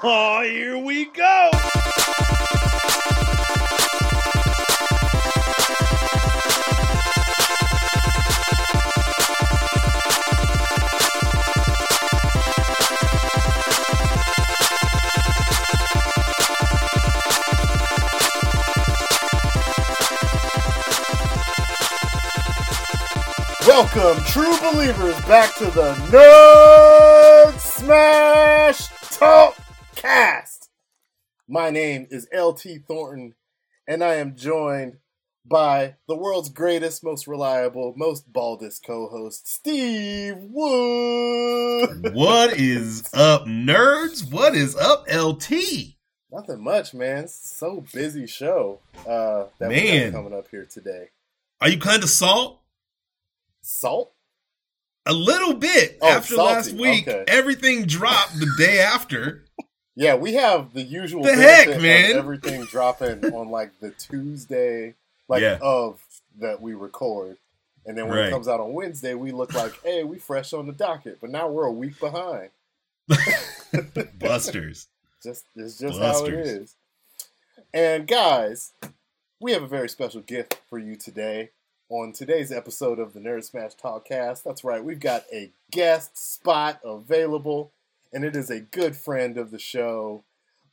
Oh, here we go. Welcome, true believers, back to the Nerd Smash Talk Cast. My name is LT Thornton, and I am joined by the world's greatest, most reliable, most baldest co-host, Steve Wood. What is up, nerds? What is up, LT? Nothing much, man. So busy show uh, that we Man. got coming up here today. Are you kind of salt? Salt? A little bit. Oh, after salty. last week, Okay. everything dropped the day after. Yeah, we have the usual The heck, man? everything dropping on like the Tuesday, like Yeah. of that we record, and then when Right. it comes out on Wednesday, we look like, hey, we fresh on the docket, but now we're a week behind. Busters. Just it's just how it is. And guys, we have a very special gift for you today on today's episode of the Nerd Smash Talkcast. That's right, we've got a guest spot available, and it is a good friend of the show,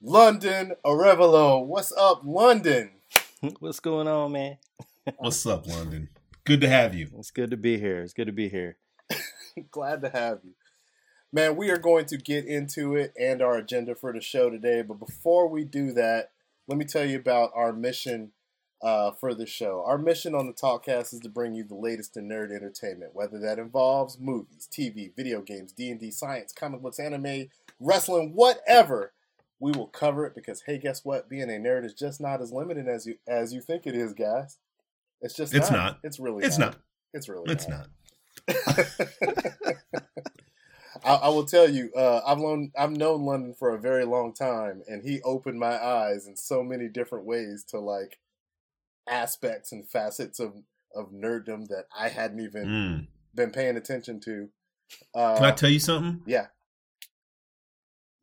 London Arevalo. What's up, London? What's going on, man? What's up, London? Good to have you. It's good to be here. It's good to be here. Glad to have you. Man, we are going to get into it and our agenda for the show today. But before we do that, let me tell you about our mission uh, for the show. Our mission on the Talkcast is to bring you the latest in nerd entertainment, whether that involves movies, TV, video games, D&D, science, comic books, anime, wrestling, whatever. We will cover it because, hey, guess what? Being a nerd is just not as limited as you as you think it is, guys. It's just It's not. not. It's really It's not. not. It's really It's not. not. I, I will tell you, uh, I've known I've known London for a very long time, and he opened my eyes in so many different ways to like aspects and facets of of nerddom that I hadn't even Mm. been paying attention to. Uh, Can I tell you something? yeah,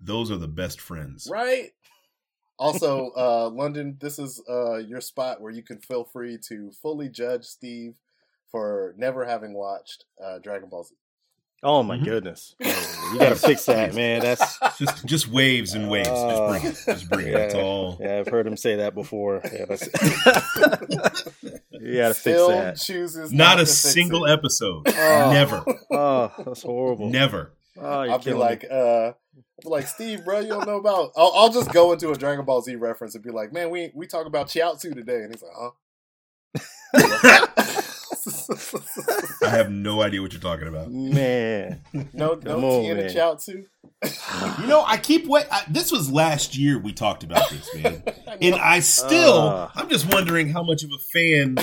Those are the best friends. right. Also, uh, London, this is uh, your spot where you can feel free to fully judge Steve for never having watched uh, Dragon Ball Z. Oh my Mhm. goodness. Oh, you gotta fix that, man. That's Just just waves and waves. Just Oh. bring it. Just bring it. That's Yeah. all. yeah, I've heard him say that before. Yeah, that's you gotta fix Still that. chooses Not to a single it. episode. Oh. Never. Oh, that's horrible. Never. Oh, you're I'll be like, me. uh, be like, Steve, bro, you don't know about. I'll, I'll just go into a Dragon Ball Z reference and be like, man, we we talk about Chiaotzu today, and he's like, huh? I have no idea what you're talking about. man. no, no Come on, Tien and man. Chiaotzu. You know, I keep wait. I, this was last year we talked about this, man. I And. I still, Uh. I'm just wondering how much of a fan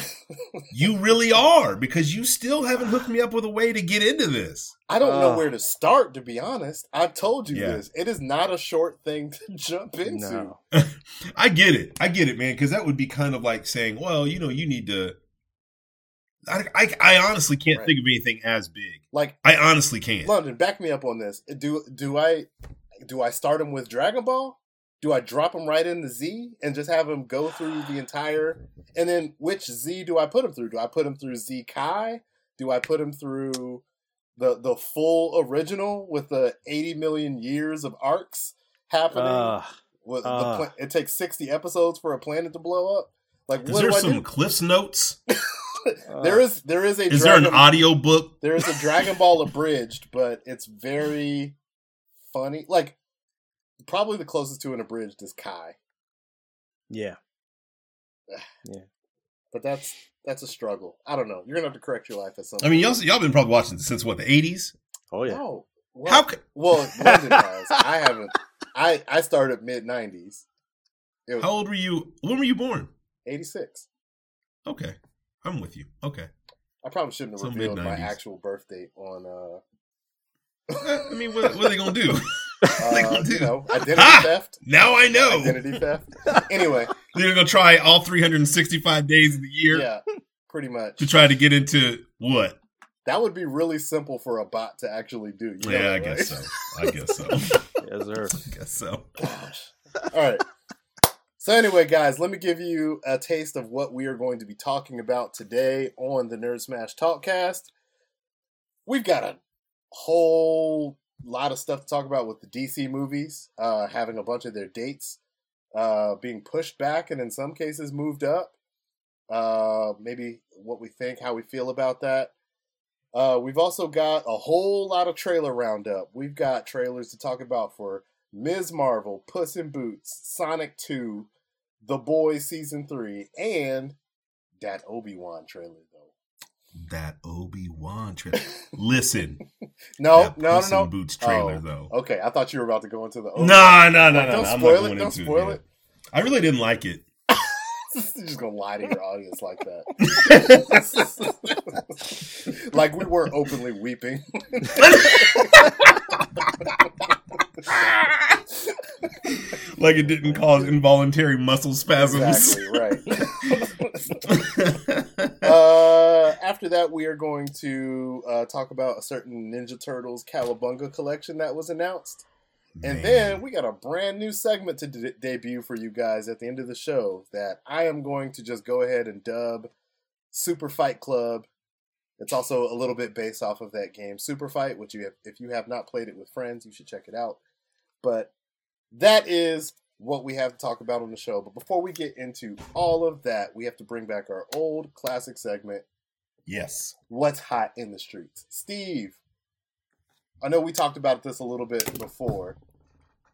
you really are because you still haven't hooked me up with a way to get into this. I don't know Uh. where to start, to be honest. I've told you Yeah. this. It is not a short thing to jump into. No. I get it. I get it, man, because that would be kind of like saying, well, you know, you need to. I, I, I honestly can't Right. think of anything as big. Like I honestly can't. London, back me up on this. Do do I do I start him with Dragon Ball? Do I drop him right in the Z and just have him go through the entire? And then which Z do I put him through? Do I put him through Z Kai? Do I put him through the the full original with the eighty million years of arcs happening? Uh, With the uh. pla- it takes sixty episodes for a planet to blow up. Like Is what there do I some do? Cliff's Notes? there is there is a Is there an audio book? there is a Dragon Ball abridged, but it's very funny. Like probably the closest to an abridged is Kai, yeah. Yeah. But that's that's a struggle. I don't know. You're gonna have to correct your life at some. I mean, y'all y'all been probably watching since what the 80s? Oh yeah. Oh, well, How could, well, London has. I haven't. I I started mid '90s. Was how old were you? When were you born? '86. Okay, I'm with you. Okay, I probably shouldn't have So revealed my mid-nineties. actual birth date on. uh I mean, what, what are they gonna do? What are they uh, gonna do? you know, identity Ha! theft. Now I know. Identity theft. Anyway, They're gonna try all 365 days of the year yeah, pretty much. to try to get into what? That would be really simple for a bot to actually do. You know yeah, I that, guess so. I guess so. Yes, sir. I guess so. Gosh. All right. So anyway, guys, let me give you a taste of what we are going to be talking about today on the Nerd Smash Talkcast. We've got a whole lot of stuff to talk about with the DC movies, uh, having a bunch of their dates uh, being pushed back and in some cases moved up. Uh, maybe what we think, how we feel about that. Uh, we've also got a whole lot of trailer roundup. We've got trailers to talk about for Ms. Marvel, Puss in Boots, Sonic 2, The Boys Season 3, and that Obi Wan trailer, though. That Obi Wan trailer. Listen, No, that no, no. Puss no, in. Boots trailer Oh, though. Okay, I thought you were about to go into the. No, no, no, no, Like, no. don't I'm not spoil it. Don't spoil yet. it. I really didn't like it. You're just gonna lie to your audience like that. like we were openly weeping. like it didn't cause involuntary muscle spasms. exactly right. uh, after that, we are going to uh, talk about a certain Ninja Turtles Cowabunga collection that was announced. And Man. then we got a brand new segment to de- debut for you guys at the end of the show that I am going to just go ahead and dub Super Fight Club. It's also a little bit based off of that game Super Fight, which you have, if you have not played it with friends, you should check it out. But that is what we have to talk about on the show. But before we get into all of that, we have to bring back our old classic segment, yes, What's Hot in the Streets. Steve, I know we talked about this a little bit before.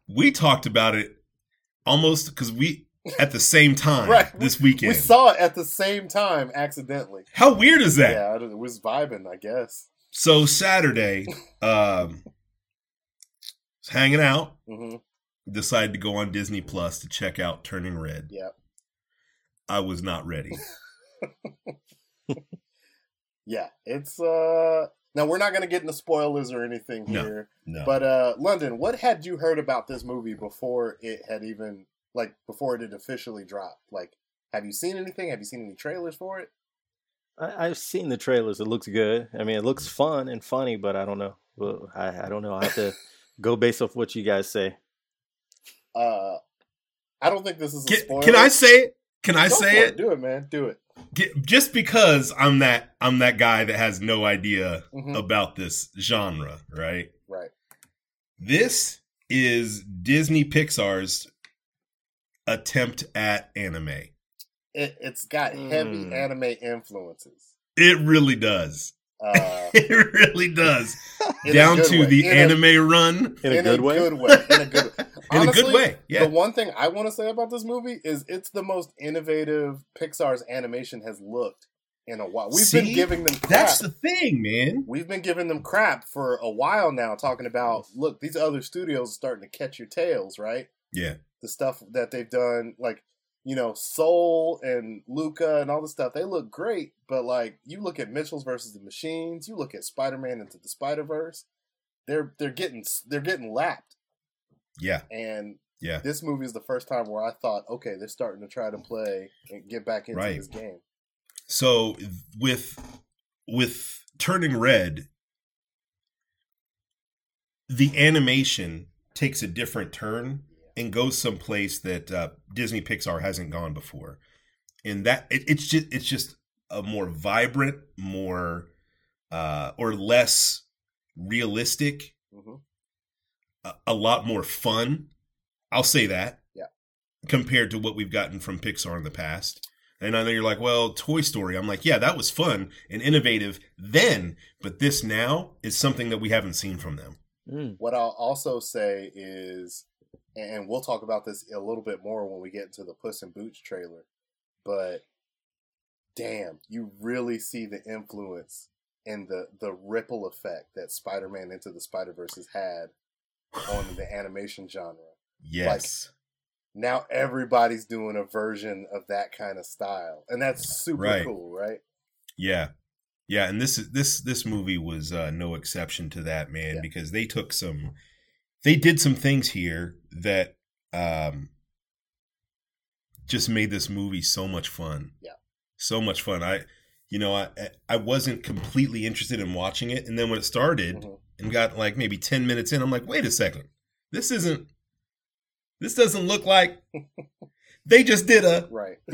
we talked about it almost because we at the same time Right. this weekend. We saw it at the same time accidentally. How weird is that? Yeah, it was vibing, I guess. So Saturday, um, was hanging out. hmm Decided to go on Disney Plus to check out Turning Red. Yeah. I was not ready. Yeah. It's uh now we're not gonna get into spoilers or anything here. No. But uh London, what had you heard about this movie before it had even like before it had officially dropped? Like have you seen anything? Have you seen any trailers for it? I, I've seen the trailers. It looks good. I mean, it looks fun and funny, but I don't know. Well, I, I don't know. I have to go based off what you guys say. Uh I don't think this is a can, spoiler. can I say it? Can I Go say for it? Do it, man. Do it. Get- just because I'm that I'm that guy that has no idea Mhm. about this genre, right? Right. This is Disney Pixar's attempt at anime. It it's got heavy Mm. anime influences. It really does. Uh It really does. Down to way. the In a- anime run In a good way. Good way. In a good way. In a good Honestly, way. Yeah. The one thing I want to say about this movie is it's the most innovative Pixar's animation has looked in a while. We've been giving them crap. That's the thing, man. We've been giving them crap for a while now, talking about look, these other studios are starting to catch your tails, right? Yeah. The stuff that they've done, like you know, Soul and Luca and all the stuff, they look great. But like, you look at Mitchell's versus the Machines, you look at Spider Man into the Spider Verse, they're they're getting they're getting lapped. Yeah. And Yeah. this movie is the first time where I thought, okay, they're starting to try to play and get back into Right. this game. So with with turning red, the animation takes a different turn and goes someplace that uh, Disney Pixar hasn't gone before, and that it, it's just it's just a more vibrant, more uh, or less realistic, hmm a, a lot more fun. I'll say that. Yeah. Compared to what we've gotten from Pixar in the past. And I know you're like, well, Toy Story. I'm like, yeah, that was fun and innovative then, but this now is something that we haven't seen from them. Mm. What I'll also say is, and we'll talk about this a little bit more when we get into the Puss in Boots trailer, but damn, you really see the influence and the the ripple effect that Spider-Man into the Spider-Verse has had on the animation genre. Yes. Now everybody's doing a version of that kind of style, and that's super Right. cool, right? yeah. Yeah, and this is this this movie was uh, no exception to that, man, Yeah. because they took some they did some things here that um just made this movie so much fun. Yeah. So much fun. I you know, I I wasn't completely interested in watching it, and then when it started Mhm. And got like maybe ten minutes in, I'm like, wait a second, this isn't, this doesn't look like they just did a. Right.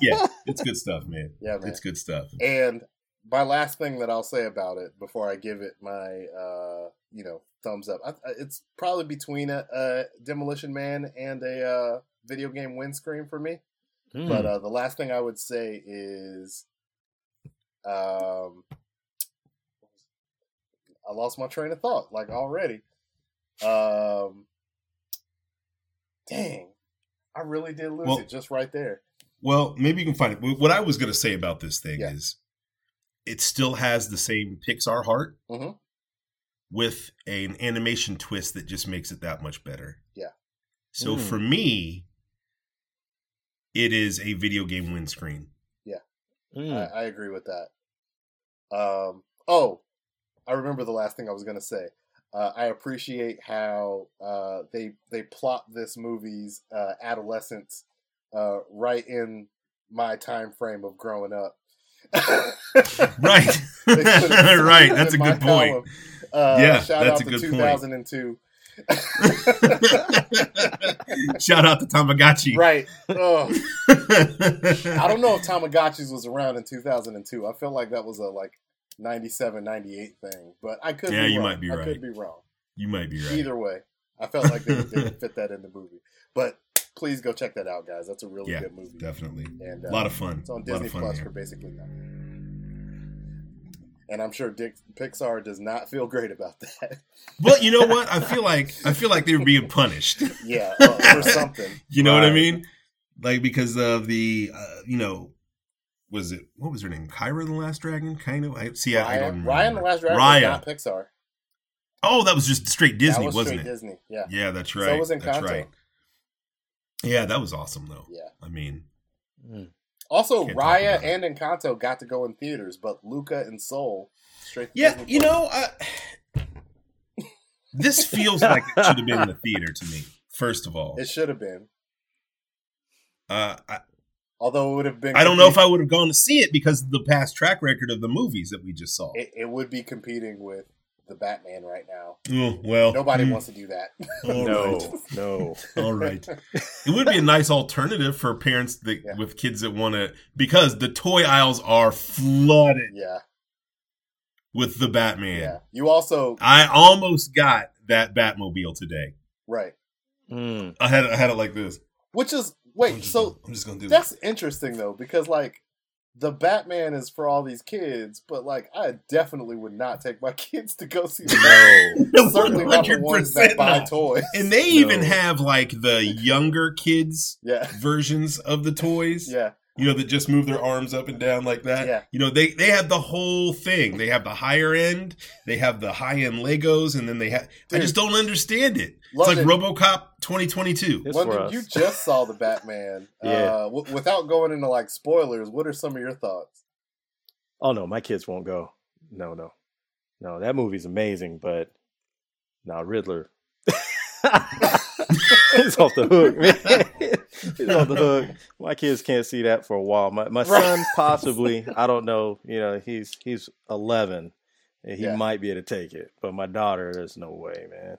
yeah, it's good stuff, man. Yeah, man. It's good stuff. And my last thing that I'll say about it before I give it my, uh, you know, thumbs up, I, I- it's probably between a, a Demolition Man and a uh, video game windscreen for me. Mm. But uh, the last thing I would say is, um, I lost my train of thought like already. Um, dang, I really did lose Well- it just right there. Well, maybe you can find it. What I was going to say about this thing Yeah. is, it still has the same Pixar heart Mhm. with an animation twist that just makes it that much better. Yeah. So Mm. for me, it is a video game windscreen. Mm. I, I agree with that. Um, oh, I remember the last thing I was going to say. Uh, I appreciate how uh, they they plot this movie's uh, adolescence uh, right in my time frame of growing up. Right. They put it right. That's a good point. Uh, Yeah, shout that's out a to good point. 2002. Shout out to Tamagotchi. right. Oh, I don't know if Tamagotchis was around in 2002. I feel like that was a like 97, 98 thing, but I could Yeah, be you wrong. might be I right. could be wrong. You might be right. Either way, I felt like they didn't fit that in the movie. But please go check that out, guys. That's a really Yeah, good movie. Definitely. And uh, a lot of fun. It's on Disney Plus there. for basically nothing. And I'm sure Dick, Pixar does not feel great about that. But you know what? I feel like I feel like they were being punished. yeah, uh, or something. You know what I mean? Like because of the uh, you know was it what was her name? Kyra the Last Dragon? Kind of. I see. I, I don't Ryan, remember. Ryan the Last Dragon Raya. was not Pixar. Oh, that was just straight Disney, that was wasn't straight it? Disney. Yeah. Yeah, that's right. So right. was that's Encanto. right. Yeah, that was awesome though. Yeah. I mean, Mm. Also, Can't Raya and Encanto got to go in theaters, but Luca and Soul straight. To yeah, Disney you know, I, this feels like it should have been in the theater to me. First of all, it should have been. uh, I, Although it would have been. I don't know if I would have gone to see it because of the past track record of the movies that we just saw. It, it would be competing with the Batman right now. Oh, well, Nobody mm, wants to do that. all No, right. no. All right. It would be a nice alternative for parents that Yeah. with kids that want to because the toy aisles are flooded yeah, with the Batman. yeah. You also I almost got that Batmobile today. right, Mm. I had I had it like this. which is I'm wait. just So gonna- I'm just gonna do that's this. interesting though, because like the Batman is for all these kids, but like I definitely would not take my kids to go see the No. Certainly not the ones that 100% buy not. toys. And they even have like the younger kids Yeah, versions of the toys. yeah, You know, that just move their arms up and down like that. Yeah. You know, they they have the whole thing. They have the higher end, they have the high end Legos, and then they have I just don't understand it. London- It's like RoboCop 2022. London, you just saw the Batman. Yeah. Uh, w- without going into like spoilers, what are some of your thoughts? Oh no, my kids won't go. No, no, no. That movie's amazing, but now Riddler. He's off the hook, man. He's off the hook. My kids can't see that for a while. My my Right. son possibly. I don't know. You know, he's he's eleven, and he Yeah. might be able to take it. But my daughter, there's no way, man.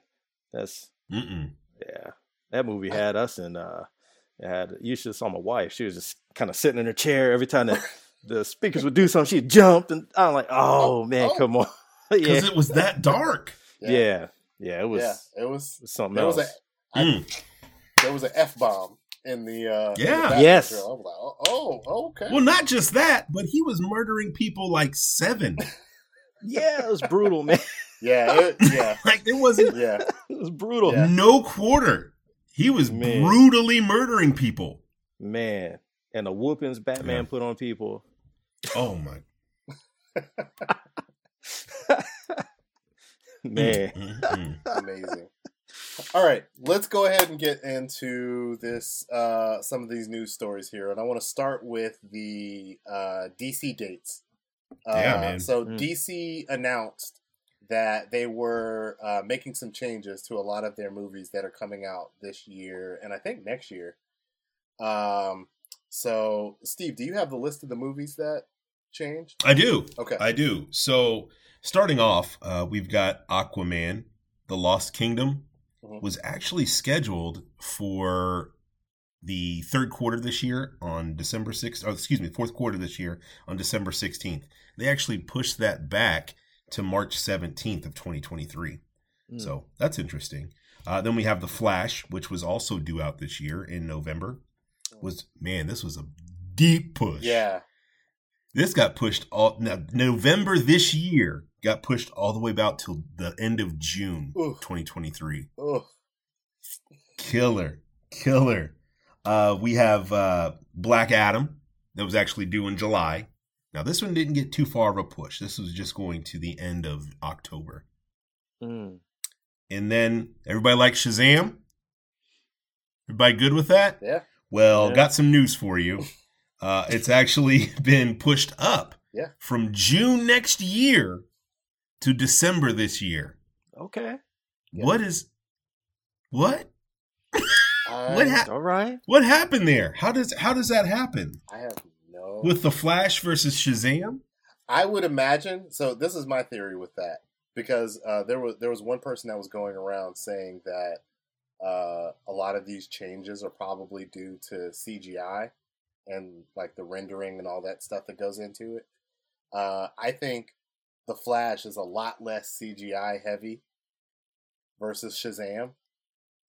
That's Mm-mm. yeah. That movie had us in. uh it had you should have saw my wife. She was just kind of sitting in her chair every time the the speakers would do something. She jumped, and I'm like, oh, Oh, man, oh. come on, Because yeah, it was that dark. yeah, yeah. It was, yeah, it was. it was something There was else. a I- Mm. there was an f bomb in the uh, in the Yeah. Yes. trailer. I was like, oh, oh, okay. Well, not just that, but he was murdering people like seven. yeah, it was brutal, man. yeah, it, yeah, like there wasn't yeah. It was brutal, Yeah. no quarter. He was Man. brutally murdering people. man. And the whoopings Batman Yeah. put on people. Oh my Man, Mm, mm, mm. Amazing. All right, let's go ahead and get into this. Uh, some of these news stories here, and I want to start with the uh, DC dates. Uh, Yeah, man. So Mm. DC announced that they were uh, making some changes to a lot of their movies that are coming out this year, and I think next year. Um, so Steve, do you have the list of the movies that changed? I do. Okay. I do. So starting off, uh, we've got Aquaman, The Lost Kingdom, Mhm. was actually scheduled for the third quarter this year on December 6th, or excuse me, fourth quarter this year on December 16th. They actually pushed that back to March 17th of 2023. Mm. So that's interesting. Uh, then we have The Flash, which was also due out this year in November. Was man, this was a deep push. yeah. This got pushed all no, November this year got pushed all the way about till the end of June Oof. 2023. Ugh. Killer, killer. Uh, we have uh, Black Adam that was actually due in July. Now this one didn't get too far of a push. This was just going to the end of October, Mm. and then everybody likes Shazam. Everybody good with that? Yeah. Well, Yeah. got some news for you. Uh, it's actually been pushed up Yeah. from June next year to December this year. Okay. Yeah. What is what? I, What hap- All right. What happened there? How does how does that happen I have no. with the Flash versus Shazam? I would imagine. So this is my theory with that because uh, there was there was one person that was going around saying that uh, a lot of these changes are probably due to CGI and like the rendering and all that stuff that goes into it. Uh, I think the Flash is a lot less CGI heavy versus Shazam.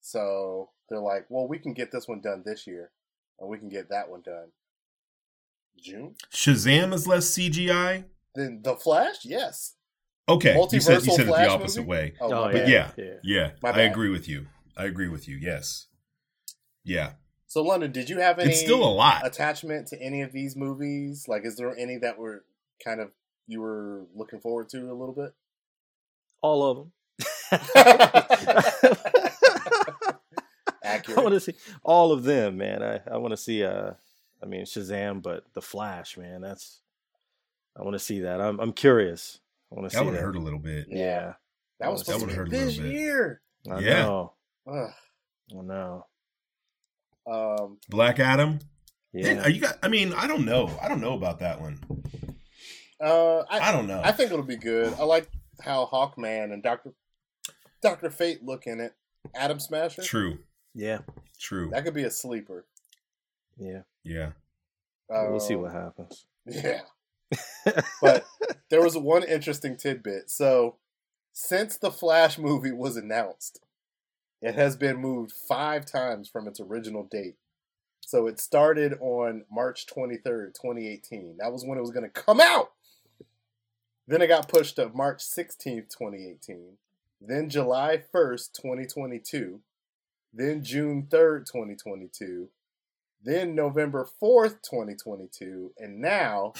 So they're like, well, we can get this one done this year, and we can get that one done June. Shazam is less CGI. than the Flash, yes. Okay, you said you Multiversal said it Flash the opposite movie? way. Oh, Oh, my But bad. yeah, Yeah. yeah, I agree with you. I agree with you. Yes, yeah, So, London, did you have any it's still a lot. attachment to any of these movies? Like, is there any that were kind of you were looking forward to a little bit? All of them. Accurate. I want to see all of them, man. I, I want to see uh I mean Shazam, but the Flash, man. That's I want to see that. I'm I'm curious. I want to That see would hurt a little bit. Yeah. That was supposed would to be a little this bit. year. I Yeah. know. Ugh. I know. Um, Black Adam. Did- Yeah. Are you got? I mean, I don't know. I don't know about that one. uh, I, I don't know. I think it'll be good. I like how Hawkman and Doctor Doctor Fate look in it. Adam Smasher. True. yeah. True. That could be a sleeper. Yeah. Yeah. we'll see Um, what happens. Yeah. But there was one interesting tidbit. So, since the Flash movie was announced, it has been moved five times from its original date. So, it started on March 23rd, 2018. That was when it was going to come out. Then it got pushed to March 16th, 2018. Then July 1st, 2022. Then June 3rd, 2022. Then November 4th, 2022. And now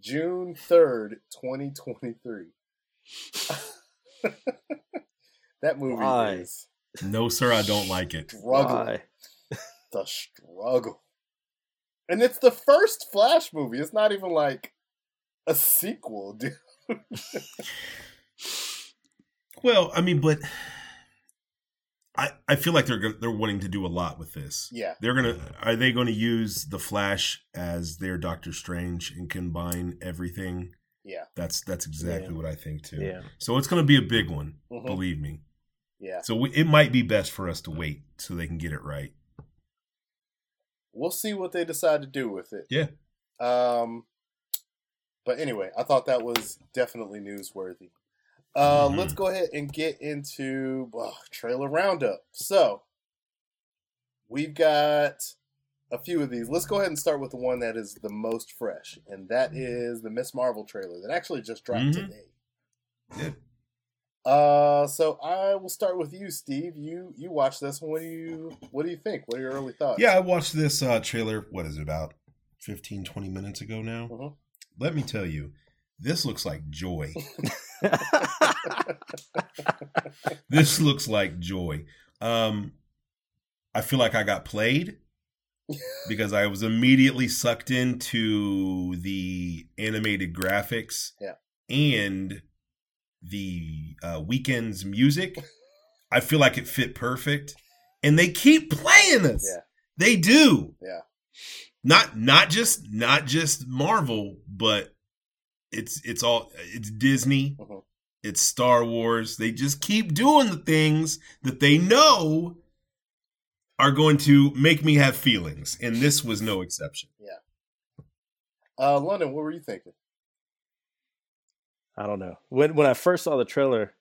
June 3rd, 2023. that movie Why? is No, sir, I don't like it. struggling. Why? The struggle. And it's the first Flash movie. It's not even like a sequel, dude. Well, I mean, but I I feel like they're go- they're wanting to do a lot with this. Yeah. They're gonna are they going to use the Flash as their Doctor Strange and combine everything? Yeah. That's that's exactly Yeah. what I think too. Yeah. So it's going to be a big one, Mhm. believe me. Yeah. So we, it might be best for us to wait so they can get it right. We'll see what they decide to do with it. Yeah. Um, but anyway, I thought that was definitely newsworthy. Uh, Mhm. Let's go ahead and get into well, trailer roundup. So we've got a few of these. Let's go ahead and start with the one that is the most fresh, and that is the Ms. Marvel trailer that actually just dropped Mhm. today. Uh, so I will start with you, Steve. You you watched this one. What do you what do you think? What are your early thoughts? Yeah, I watched this uh, trailer, what is it, about 15, 20 minutes ago now? Mhm. Let me tell you, this looks like joy. this looks like joy. Um, I feel like I got played because I was immediately sucked into the animated graphics Yeah. and the uh, Weeknd's music. I feel like it fit perfect, and they keep playing us. Yeah. They do. Yeah. Not not just not just Marvel, but it's it's all it's Disney, Mhm. it's Star Wars. They just keep doing the things that they know are going to make me have feelings, and this was no exception. Yeah. Uh, London, what were you thinking? I don't know. When when I first saw the trailer,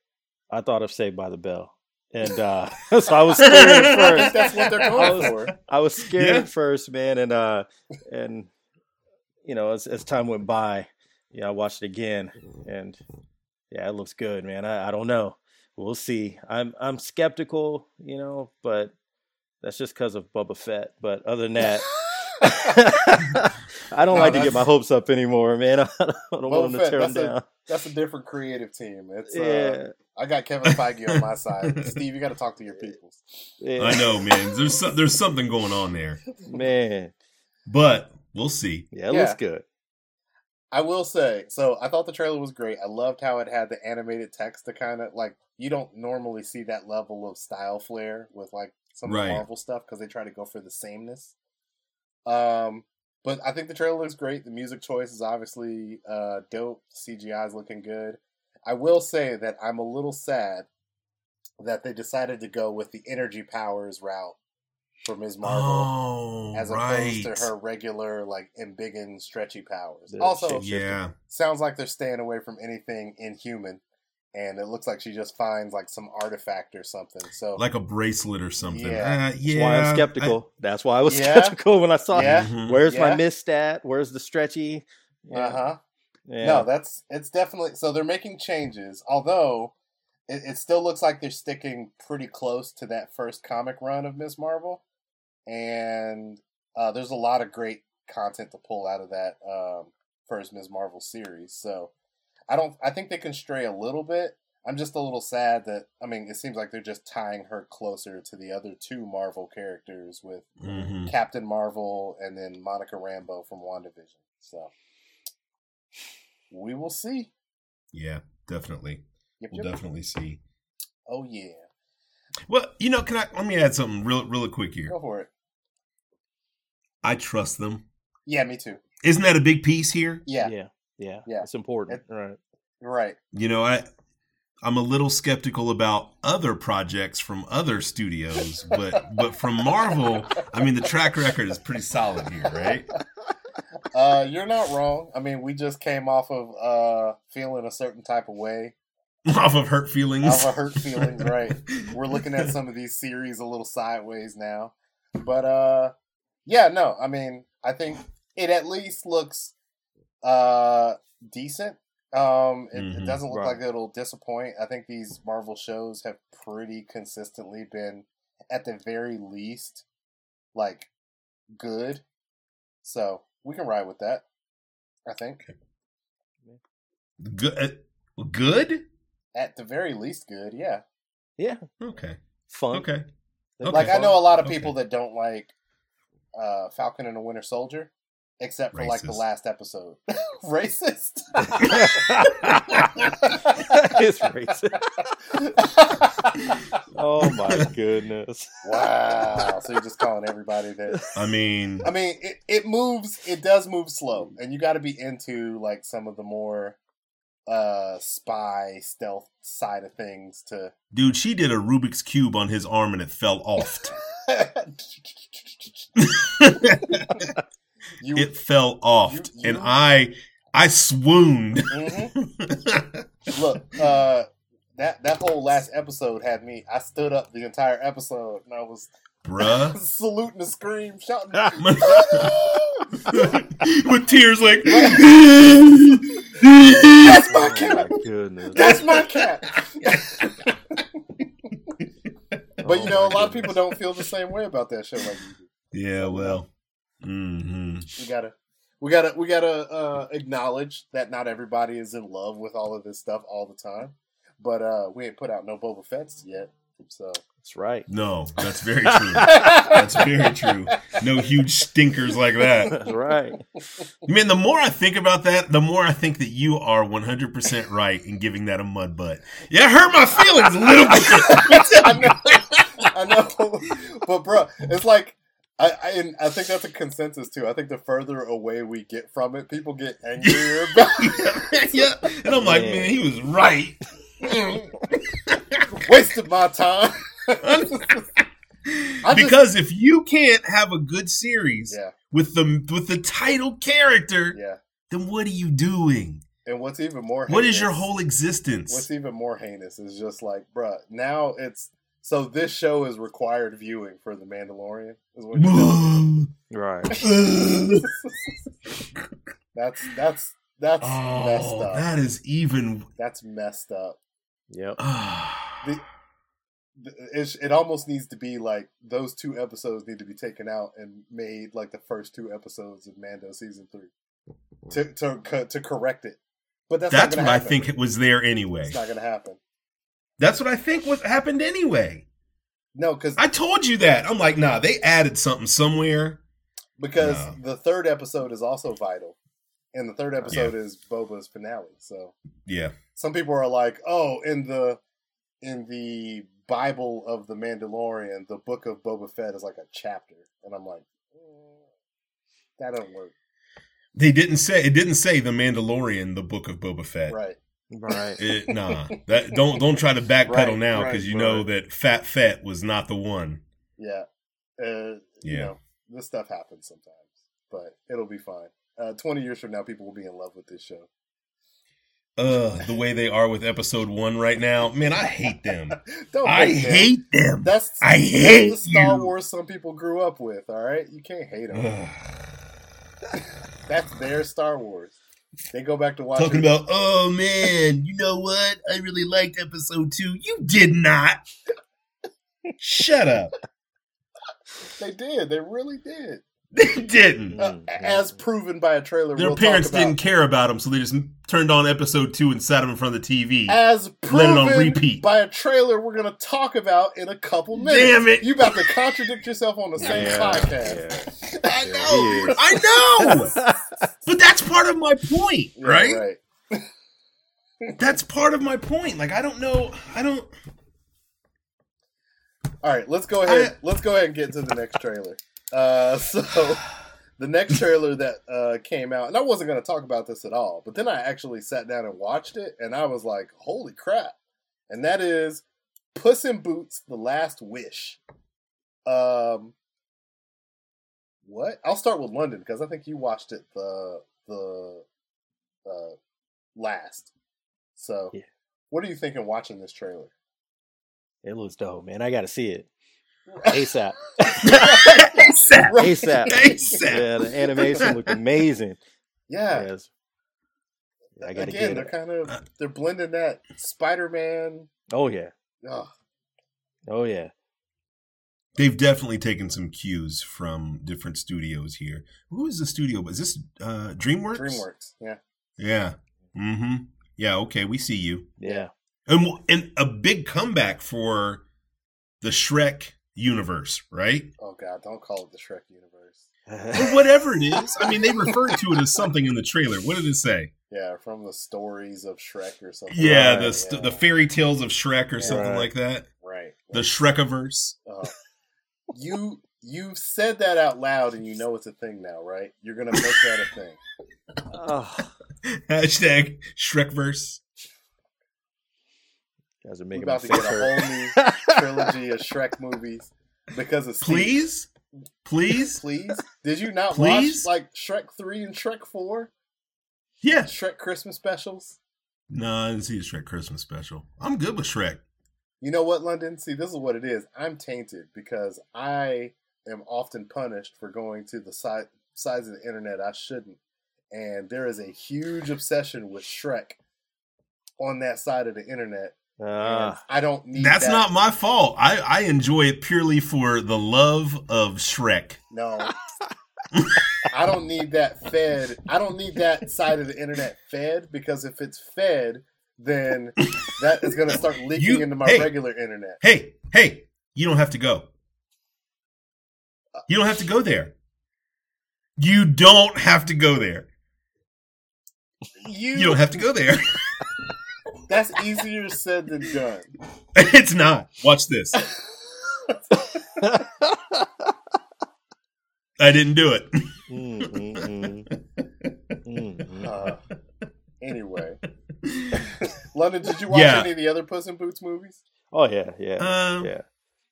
I thought of Saved by the Bell, and uh, so I was scared at first. that's what they're I going was, for. I was scared Yeah. at first, man, and uh, and you know, as as time went by, yeah, I watched it again, and yeah, it looks good, man. I, I don't know. We'll see. I'm I'm skeptical, you know, but that's just because of Boba Fett. But other than that. I don't No, like to get my hopes up anymore, man. I don't, Boba want them to Fett, tear them that's a- down. That's a different creative team. It's uh, Yeah, I got Kevin Feige on my side. Steve, you got to talk to your people. yeah. I know, man. There's so, there's something going on there, man. but we'll see. Yeah, it Yeah. looks good. I will say, so I thought the trailer was great. I loved how it had the animated text to kind of like you don't normally see that level of style flair with like some of Right. the Marvel stuff because they try to go for the sameness. Um, but I think the trailer looks great. The music choice is obviously uh, dope. CGI is looking good. I will say that I'm a little sad that they decided to go with the energy powers route for Ms. Marvel Oh, as right. opposed to her regular like embiggen stretchy powers. The also, shape- Yeah, sounds like they're staying away from anything inhuman, and it looks like she just finds like some artifact or something. So like a bracelet or something. Yeah. Uh, That's why I'm skeptical. That's why I was Yeah. skeptical when I saw Yeah. it. Mhm. Where's Yeah. my miss stat? Where's the stretchy? Yeah. uh huh. yeah. No, that's it's definitely so they're making changes. Although it, it still looks like they're sticking pretty close to that first comic run of Ms. Marvel, and uh, there's a lot of great content to pull out of that um, first Ms. Marvel series. So I don't. I think they can stray a little bit. I'm just a little sad that I mean it seems like they're just tying her closer to the other two Marvel characters with Mhm. Captain Marvel and then Monica Rambeau from WandaVision. So we will see. Yeah, definitely. Yep, We'll yep. definitely see. Oh yeah, Well, you know, can I let me add something real, really quick here? go for it. I trust them. Yeah, me too. Isn't that a big piece here? Yeah, yeah, yeah, Yeah. It's important, It- right? right. You know, I I'm a little skeptical about other projects from other studios, but but from Marvel, I mean, the track record is pretty solid here, right? Uh, you're not wrong. I mean, we just came off of uh feeling a certain type of way, Off of hurt feelings. off of hurt feelings. Right. We're looking at some of these series a little sideways now, but uh, yeah, no. I mean, I think it at least looks uh decent. Um, it, it Mhm. doesn't look Right. like it'll disappoint. I think these Marvel shows have pretty consistently been, at the very least, like good. So we can ride with that. I think Good. Good. at the very least, good. Yeah. Yeah, Okay. fun. Okay. They're Okay. Like I know a lot of Okay. people that don't like uh, Falcon and the Winter Soldier, except for like the last episode. Racist. it's racist. Oh my goodness. wow! So you're just calling everybody that. I mean, I mean, it, it moves. It does move slow, and you got to be into like some of the more uh spy stealth side of things to. dude, she did a Rubik's cube on his arm and it fell off. you it fell off, you- and I, I swooned. Mhm. look uh that that whole last episode had me i stood up the entire episode and i was Bruh. saluting the scream shouting With tears like, that's my Oh cat my goodness. that's my cat but you know a lot of people don't feel the same way about that show like you do yeah, well, hmm we gotta we gotta we gotta uh acknowledge that not everybody is in love with all of this stuff all the time but uh we ain't put out no boba fett's yet so That's right. no, that's very true. That's very true. No huge stinkers like that. That's right. Man, the more I think about that, the more I think that you are 100% right in giving that a mud butt. Yeah, it hurt my feelings a little bit. I know, I know, but bro, it's like I, I and I think that's a consensus too. I think the further away we get from it, people get angrier about it. yeah, and I'm like, Yeah. man, he was right. Wasted my time. Just- because if you can't have a good series yeah, with the with the title character, yeah. then what are you doing? And what's even more heinous, What is your whole existence? What's even more heinous is just like, bruh, now it's so this show is required viewing for the Mandalorian. Is what you're. Right. That's that's that's oh, messed oh, up. that is even. That's messed up. Yep. The- It, it almost needs to be like those two episodes need to be taken out and made like the first two episodes of Mando season three to to to correct it. But that's, That's not what gonna I think it was there anyway. It's not going to happen. That's what I think what happened anyway. No, because I told you that. I'm like, nah, they added something somewhere. because the third episode is also vital, and the third episode is Boba's finale. So Yeah. some people are like, "Oh, in the in the Bible of the Mandalorian, the book of Boba Fett is like a chapter," and I'm like, mm, "That don't work." They didn't say it didn't say the Mandalorian, the book of Boba Fett. Right? Right. It, nah, that don't don't try to backpedal Right, now right, because you know that Fat Fat was not the one. Yeah. Uh, You Yeah. know, this stuff happens sometimes, but it'll be fine. Uh, Twenty years from now, people will be in love with this show. Uh, the way they are with episode one right now, man, I hate them. don't I hate them. hate them. That's I that's hate the Star you. Wars some people grew up with. All right, you can't hate them. That's their Star Wars. They go back to watching. Talking about, oh man, you know what? I really liked episode two. You did not. Shut up. They did. They really did. They didn't. Uh, as proven by a trailer. Their we'll parents talk about. didn't care about them, so they just turned on episode two and sat them in front of the TV. As Let it proven on repeat. by a trailer we're going to talk about in a couple minutes. Damn it. You about to contradict yourself on the same Yeah, podcast. yeah. I know. I know, but that's part of my point, Yeah, right? right. That's part of my point. Like I don't know, I don't. All right, let's go ahead. I- let's go ahead and get to the next trailer. Uh, so the next trailer that uh, came out, and I wasn't going to talk about this at all, but then I actually sat down and watched it, and I was like, "Holy crap!" And that is Puss in Boots: The Last Wish. Um, what? I'll start with London because I think you watched it the the uh, last. So, Yeah. what are you thinking watching this trailer? It looks dope, man. I got to see it ASAP. ASAP. Right. ASAP. ASAP. Yeah, the animation looked amazing. Yeah, Yes. I got to again, get they're it. kind of they're blending that Spider-Man. Oh yeah. Oh, Oh yeah. They've definitely taken some cues from different studios here. Who is the studio? Is this uh, DreamWorks? DreamWorks. Yeah, Yeah. Mm-hmm. Yeah. Okay, we see you. Yeah. And and a big comeback for the Shrek universe, right? Oh God, don't call it the Shrek universe. Or whatever it is. I mean, they referred to it as something in the trailer. What did it say? Yeah, from the stories of Shrek or something. Yeah, Right, the st- yeah. the fairy tales of Shrek or Yeah. something Right. like that. right. The Shrekiverse. Uh, you you said that out loud, and you know it's a thing now, right? You're gonna make that a thing. oh, Hashtag Shrekverse. Guys are We're about to get a whole new trilogy of Shrek movies because of Steve. Please, please, Please, did you not Please? watch like Shrek three and Shrek four? yeah. Shrek Christmas specials. No, I didn't see a Shrek Christmas special. I'm good with Shrek. You know what, London? See, this is what it is. I'm tainted because I am often punished for going to the side sides of the internet I shouldn't. And there is a huge obsession with Shrek on that side of the internet. And Ah, I don't need That's that. not my fault. I, I enjoy it purely for the love of Shrek. No. I don't need that fed. I don't need that side of the internet fed because if it's fed, then that is going to start leaking You- into my hey. regular internet. Hey, hey, you don't have to go. You don't have to go there. You don't have to go there. You, You don't have to go there. That's easier said than done. it's not. Watch this. I didn't do it. Mm, mm, mm. Mm, mm. Uh, anyway, London, did you watch Yeah. any of the other Puss in Boots movies? Oh yeah, yeah, Um, yeah.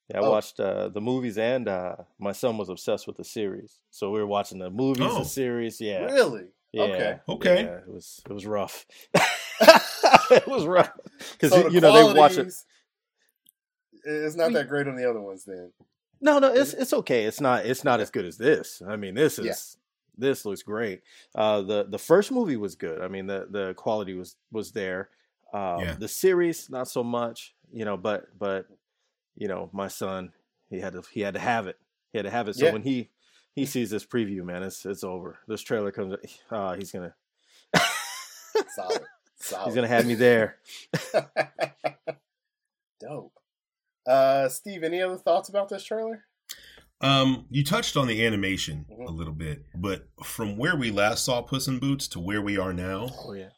Yeah, I Oh. watched uh, the movies and uh, my son was obsessed with the series. So we were watching the movies, Oh. the series. Yeah, Really? Yeah, Okay. Okay. yeah, it was it was rough. it was rough because So the you know they watch it. It's not that great on the other ones, then. No, no, it's it's okay. It's not it's not as good as this. I mean, this is Yeah. this looks great. Uh, the the first movie was good. I mean, the the quality was was there. Um, Yeah. The series not so much, you know. But but you know, my son he had to he had to have it. He had to have it. So Yeah. when he he sees this preview, man, it's it's over. This trailer comes. Uh, he's gonna Solid. Solid. he's gonna have me there. Dope. Uh, Steve, any other thoughts about this trailer? Um, you touched on the animation Mhm. a little bit, but from where we last saw Puss in Boots to where we are now, Oh yeah.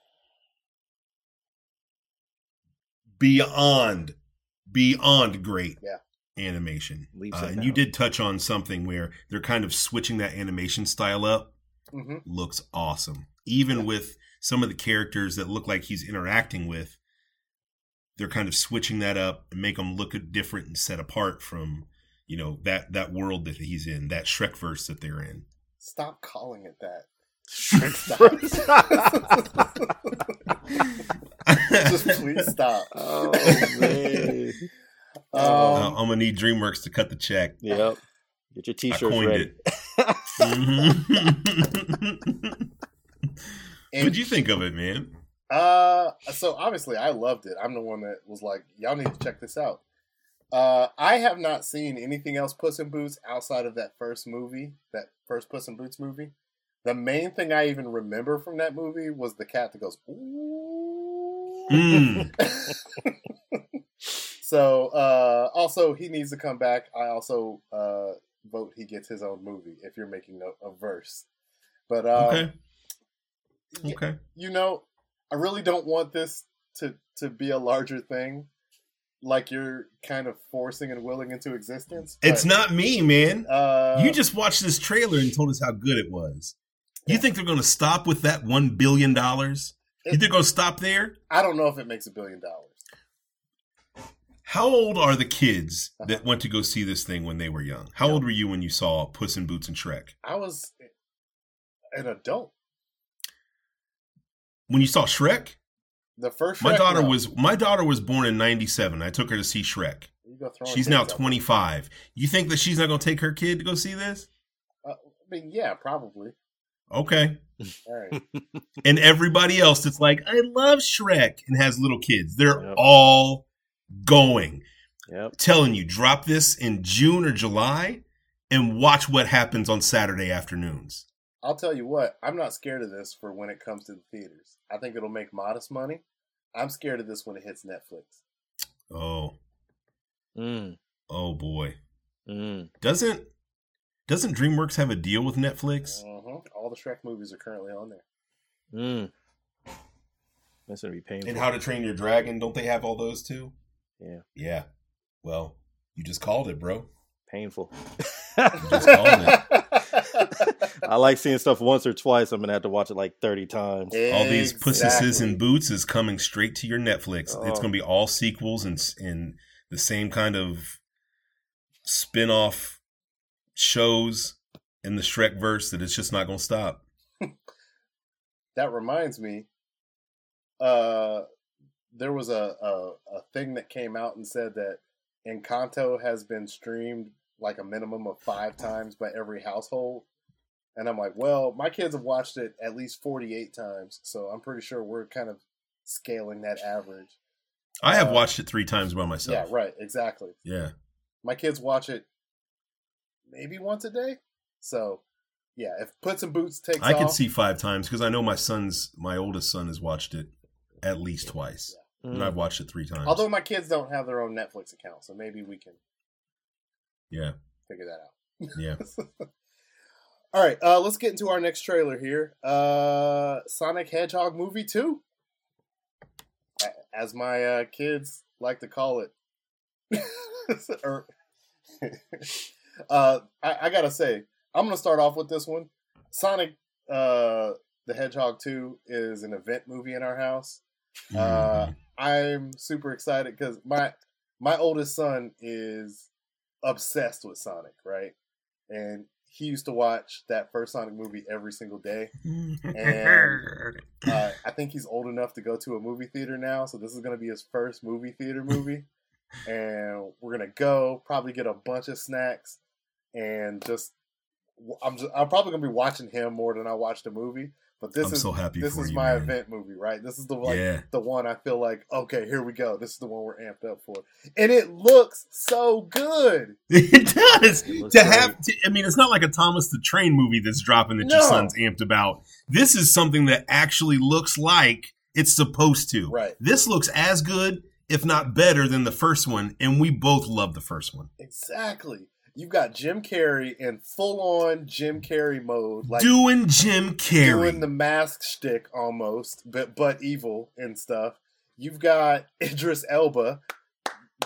beyond, beyond great Yeah. Animation. Uh, and and you did touch on something where they're kind of switching that animation style up. Mm-hmm. Looks awesome. Even Yeah. with some of the characters that look like he's interacting with, they're kind of switching that up and make them look different and set apart from, you know, that that world that he's in, that Shrek verse that they're in. Stop calling it that. Shrek Just please stop. oh man. Um, Uh, I'm gonna need DreamWorks to cut the check. Yep. Get your T-shirt coined ready. it. Mhm. What'd you think of it, man? Uh, so obviously I loved it. I'm the one that was like, y'all need to check this out. Uh, I have not seen anything else Puss in Boots outside of that first movie, that first Puss in Boots movie. The main thing I even remember from that movie was the cat that goes, ooh. Mm. so, uh, also he needs to come back. I also, uh, vote he gets his own movie if you're making a, a verse. But, uh, Okay. Okay. you know, I really don't want this to to be a larger thing, like you're kind of forcing and willing into existence. It's not me, man. Uh, You just watched this trailer and told us how good it was. You think they're going to stop with that one billion dollars? You think they're going to stop there? I don't know if it makes a billion dollars. How old are the kids that went to go see this thing when they were young? How Yeah. old were you when you saw Puss in Boots and Shrek? I was an adult. When you saw Shrek, The first my daughter no. was my daughter was born in '97. I took her to see Shrek. You go throwing She's now kids out 25. You think that she's not going to take her kid to go see this? Uh, I mean, yeah, probably. Okay. All right. And everybody else that's like, I love Shrek and has little kids, they're Yep. all going. Yep. Telling you, drop this in June or July and watch what happens on Saturday afternoons. I'll tell you what. I'm not scared of this for when it comes to the theaters. I think it'll make modest money. I'm scared of this when it hits Netflix. Oh, Mm, oh boy. mm. Doesn't doesn't DreamWorks have a deal with Netflix? Mhm. All the Shrek movies are currently on there. Mm. That's gonna be painful. And How to Train Your Dragon, don't they have all those too? Yeah. Yeah. Well, you just called it, bro. painful. Just it. I like seeing stuff once or twice. I'm gonna have to watch it like 30 times. All these pussises Exactly. and boots is coming straight to your Netflix. It's Oh. going to be all sequels and s- and the same kind of spin-off shows in the Shrek verse that it's just not going to stop. that reminds me uh there was a, a a thing that came out and said that encanto has been streamed like a minimum of five times by every household and i'm like well my kids have watched it at least 48 times so i'm pretty sure we're kind of scaling that average I have Uh, watched it 3 times by myself. yeah right exactly Yeah. my kids watch it maybe once a day so yeah if Puss in Boots takes I off could see 5 times cuz I know my son's my oldest son has watched it at least twice. And Mm. I've watched it 3 times. although my kids don't have their own netflix account so maybe we can yeah. figure that out Yeah. All right, uh, let's get into our next trailer here. Uh, Sonic Hedgehog movie two, as my uh, kids like to call it. or, uh, I, I gotta say, I I'm gonna start off with this one. Sonic uh, the Hedgehog 2 is an event movie in our house. Uh, Mhm. I'm super excited because my my oldest son is obsessed with Sonic, right? And he used to watch that first Sonic movie every single day. And- Uh, I think he's old enough to go to a movie theater now, so this is going to be his first movie theater movie. and we're gonna go, probably get a bunch of snacks, and just I'm just I'm probably gonna be watching him more than I watch the movie. But this I'm is so happy this for is you, my man. event movie, right? This is the like yeah. the one I feel like okay, here we go. This is the one we're amped up for, and it looks so good. It does. It looks To great. have, to, I mean, it's not like a Thomas the Train movie that's dropping that your son's amped about. This is something that actually looks like it's supposed to. Right. This looks as good, if not better, than the first one, and we both love the first one. Exactly. You've got Jim Carrey in full on Jim Carrey mode, like doing Jim Carrey. doing the mask shtick almost, but but evil and stuff. You've got Idris Elba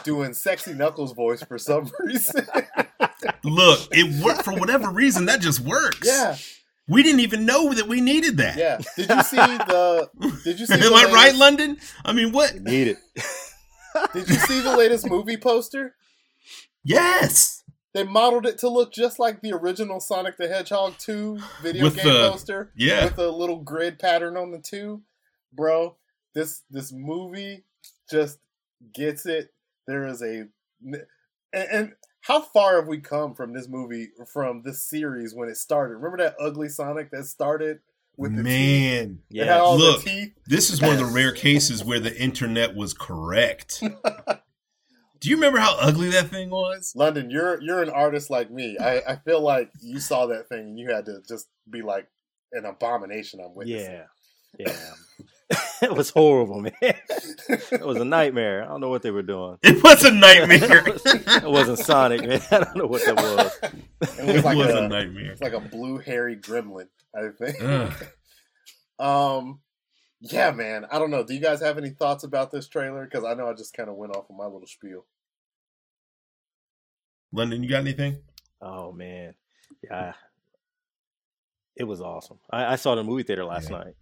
doing sexy Knuckles voice for some reason. Look, it worked for whatever reason. That just works. yeah, we didn't even know that we needed that. yeah. Did you see the? Did you see? Am the I right, London? I mean, what? Need it. Did you see the latest movie poster? Yes. They modeled it to look just like the original Sonic the Hedgehog 2 video With game the- poster Yeah. with a little grid pattern on the two. Bro, this this movie just gets it. There is a and, and how far have we come from this movie from this series when it started? Remember that ugly Sonic that started with the? Man, Yeah. Look. this is one of the rare cases where the internet was correct. Do you remember how ugly that thing was? London, you're you're an artist like me. I, I feel like you saw that thing and you had to just be like an abomination I'm witnessing. Yeah. Yeah. it was horrible, man. It was a nightmare. I don't know what they were doing. It was a nightmare. It wasn't Sonic, man. I don't know what that was. It it was like was a, a nightmare. it's like a blue hairy gremlin, I think. Ugh. Um, yeah, man. I don't know. Do you guys have any thoughts about this trailer? Because I know I just kind of went off on my little spiel. London, you got anything? Oh man, yeah, it was awesome. I, I saw it in the movie theater last Yeah. night.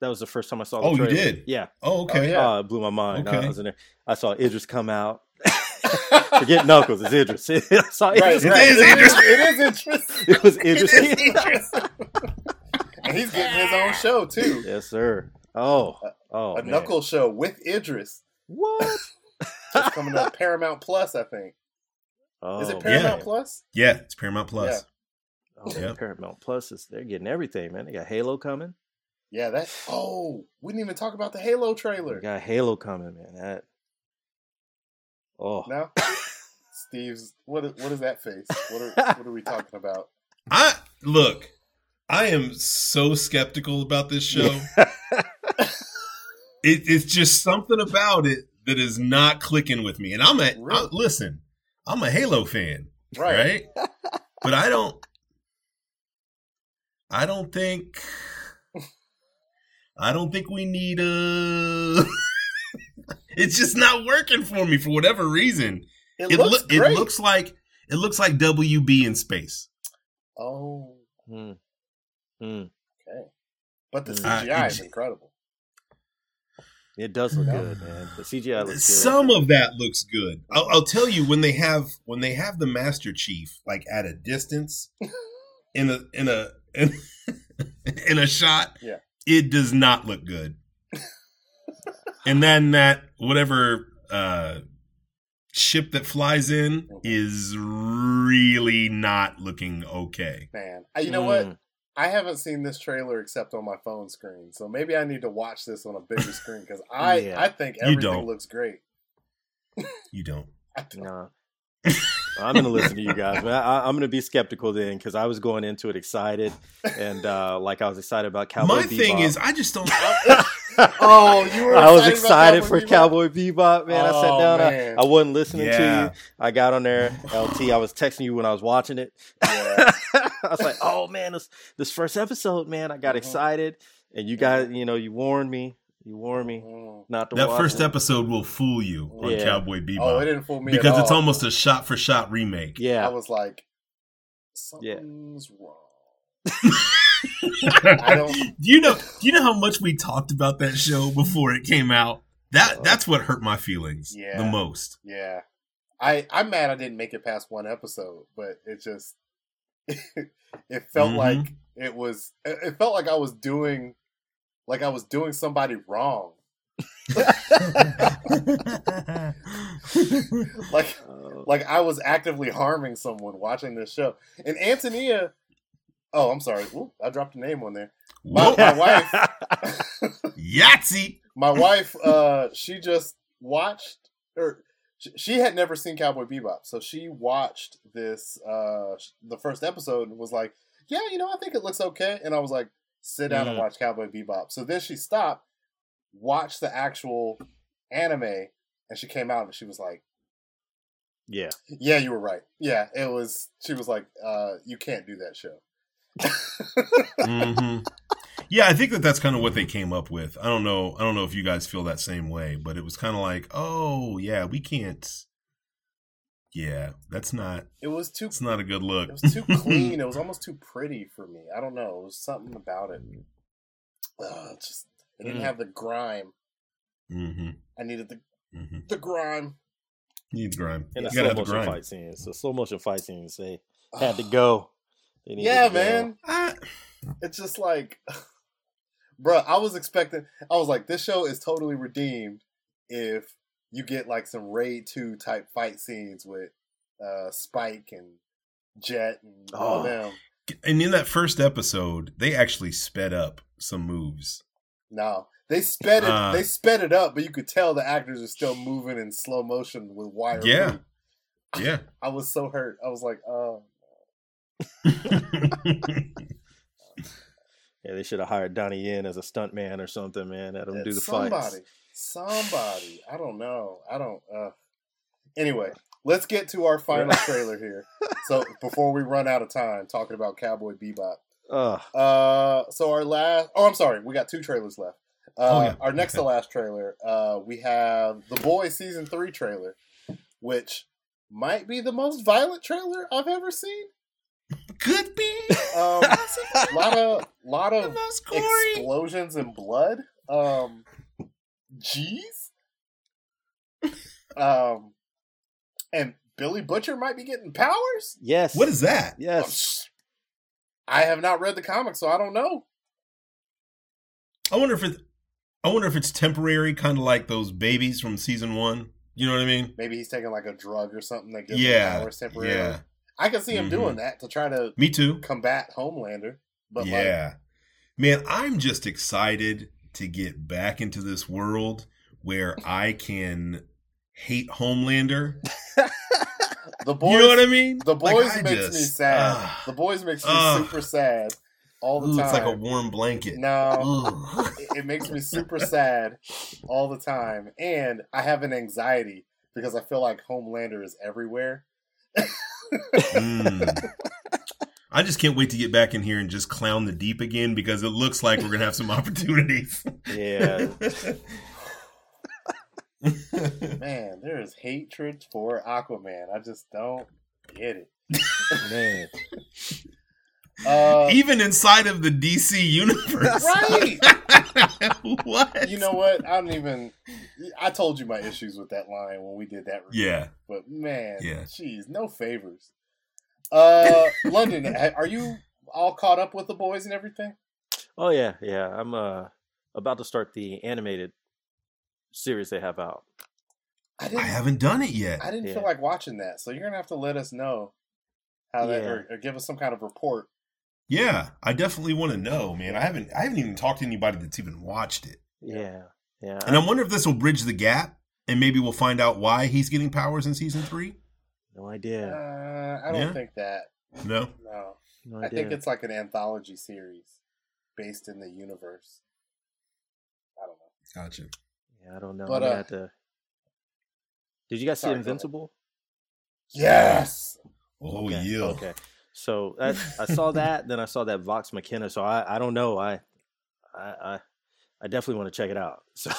That was the first time I saw. The Oh, you did? Yeah. Oh, okay. Oh, yeah. Oh, it blew my mind. I was in there. I saw Idris come out. Forget Knuckles. It's Idris. I saw Right, Idris. It right. is Idris. it is interesting. It was Idris. It is Idris. and he's getting his own show too. yes, sir. Oh, oh, a man. knuckle show with Idris. What? It's coming to Paramount Plus, I think. Oh, Is it oh, Paramount man. Plus? Yeah, it's Paramount Plus. Oh, Yep. Paramount Plus is they're getting everything, man. They got Halo coming. Yeah, that. Oh, we didn't even talk about the Halo They trailer. got Halo coming, man. That. Oh, No, Steve's. What? is- What is that face? What are, what are we talking about? I look. I am so skeptical about this show. it, it's just something about it that is not clicking with me. And I'm at Really? I- listen. I'm a Halo fan, Right. right? but I don't. I don't think. I don't think we need a. it's just not working for me for whatever reason. It, It, looks loo- it looks like it looks like WB in space. Oh, Hmm. Hmm. okay. But the Mm. Uh, CGI it is incredible. It does look Yeah. good, man. The CGI looks good. Some of that looks good. I'll, I'll tell you when they have when they have the Master Chief like at a distance in a in a in, in a shot. Yeah. it does not look good. and then that whatever uh, ship that flies in is really not looking okay. Man, you know what? I haven't seen this trailer except on my phone screen, so maybe I need to watch this on a bigger screen because I Yeah. I think You everything don't. looks great. You don't. I don't- Nah. I'm gonna listen to you guys, man. I, I'm gonna be skeptical then because I was going into it excited and uh, like I was excited about Cowboy B. My Bebop. thing is, I just don't. Oh, you were. I was excited excited about for Cowboy Bebop? Cowboy Bebop, man. I sat Oh, down, I, man. I wasn't listening to you. I got on there, LT. I was texting you when I was watching it. Yeah. I was like, "Oh man, this this first episode, man, I got Mhm. excited." And you guys, you know, you warned me. You warned me Mm. not to That watch first it. episode will fool you on Yeah. Cowboy Bebop. Oh, it didn't fool me at because it's almost a shot for shot remake. Yeah, I was like, something's wrong. I don't. do you know? Do you know how much we talked about that show before it came out? That that's what hurt my feelings Yeah. the most. Yeah, I I'm mad I didn't make it past one episode, but it just it felt Mhm. like it was. It it felt like I was doing like I was doing somebody wrong. Like Uh, like I was actively harming someone watching this show. And Antonia, oh, I'm sorry, Ooh, I dropped a name on there. Whoa, my wife- Yahtzee! My wife, uh, she just watched, or sh- she had never seen Cowboy Bebop, so she watched this, uh, the first episode, and was like, "Yeah, you know, I think it looks okay." And I was like, "Sit down and Mm. watch Cowboy Bebop." So then she stopped, watched the actual anime, and she came out and she was like, yeah. "Yeah, you were right. Yeah, it was." She was like, uh, "You can't do that show." hmm Yeah, I think that that's kind of what they came up with. I don't know. I don't know if you guys feel that same way, but it was kind of like, oh yeah, we can't. Yeah, that's not. It was too It's not a good look. It was too clean. it was almost too pretty for me. I don't know. It was something about it. Uh, it just it didn't Mm. have the grime. hmm I needed the hmm the grime. You need the grime. And you the gotta slow have the motion grime. fight scenes. So slow motion fight scenes. They had to go. They Yeah, to go. man. Ah, It's just like, bruh, I was expecting. I was like, this show is totally redeemed if you get like some Raid Two type fight scenes with uh Spike and Jet and all Oh. them. and in that first episode, they actually sped up some moves. No, they sped it. Uh. they sped it up, but you could tell the actors are still moving in slow motion with wire. Yeah. Yeah. I was so hurt. I was like, oh. Yeah, they should have hired Donnie Yen as a stunt man or something, man. Let him do the somebody, fights. somebody. I don't know. I don't. uh Anyway, let's get to our final trailer here. So before we run out of time talking about Cowboy Bebop. Ugh. Uh, so our last. Oh, I'm sorry. We got two trailers left. Uh, Oh, yeah. Our next to last trailer. Uh, we have the Boy season three trailer, which might be the most violent trailer I've ever seen. Could be. Um, lot of lot of explosions and blood. Um, jeez. Um, and Billy Butcher might be getting powers. Yes. What is that? Yes. I have not read the comics, so I don't know. I wonder if it. I wonder if it's temporary, kind of like those babies from season one. You know what I mean? Maybe he's taking like a drug or something that gives Yeah. him powers temporarily. Yeah. I can see him Mhm. doing that to try to Me too. combat Homelander. But like, yeah. Man, I'm just excited to get back into this world where I can hate Homelander. the boys, you know what I mean? the boys I makes me sad. ah. the boys makes me Ugh. super sad all the Ooh, time. it's like a warm blanket. no, it, it makes me super sad all the time, and I have an anxiety because I feel like Homelander is everywhere. Mm. I just can't wait to get back in here and just clown the deep again because it looks like we're gonna have some opportunities. Yeah. Man, there is hatred for Aquaman. I just don't get it. Man. Uh, Even inside of the DC universe, right. what? You know what? I don't even. I told you my issues with that line when we did that review. Yeah. But man, Yeah. jeez, no favors. Uh, London, are you all caught up with the boys and everything? Oh yeah, yeah. I'm uh about to start the animated series they have out. I I didn't. haven't done it yet. I didn't Yeah. feel like watching that, so you're gonna have to let us know how that, Yeah. or, or give us some kind of report. Yeah, I definitely want to know, man. I haven't I haven't even talked to anybody that's even watched it. Yeah. Yeah. And I wonder if this will bridge the gap and maybe we'll find out why he's getting powers in season 3. no Uh, idea. I don't Yeah. think that. No. No, No I think it's like an anthology series based in the universe. I don't know. Gotcha. yeah, I don't know. But, I'm gonna uh, have to... Did you guys sorry, see. Invincible? Yes. Oh okay. yeah. Okay. So that, I saw that, then I saw that Vox Machina. So I, I don't know. I, I, I, I definitely want to check it out. So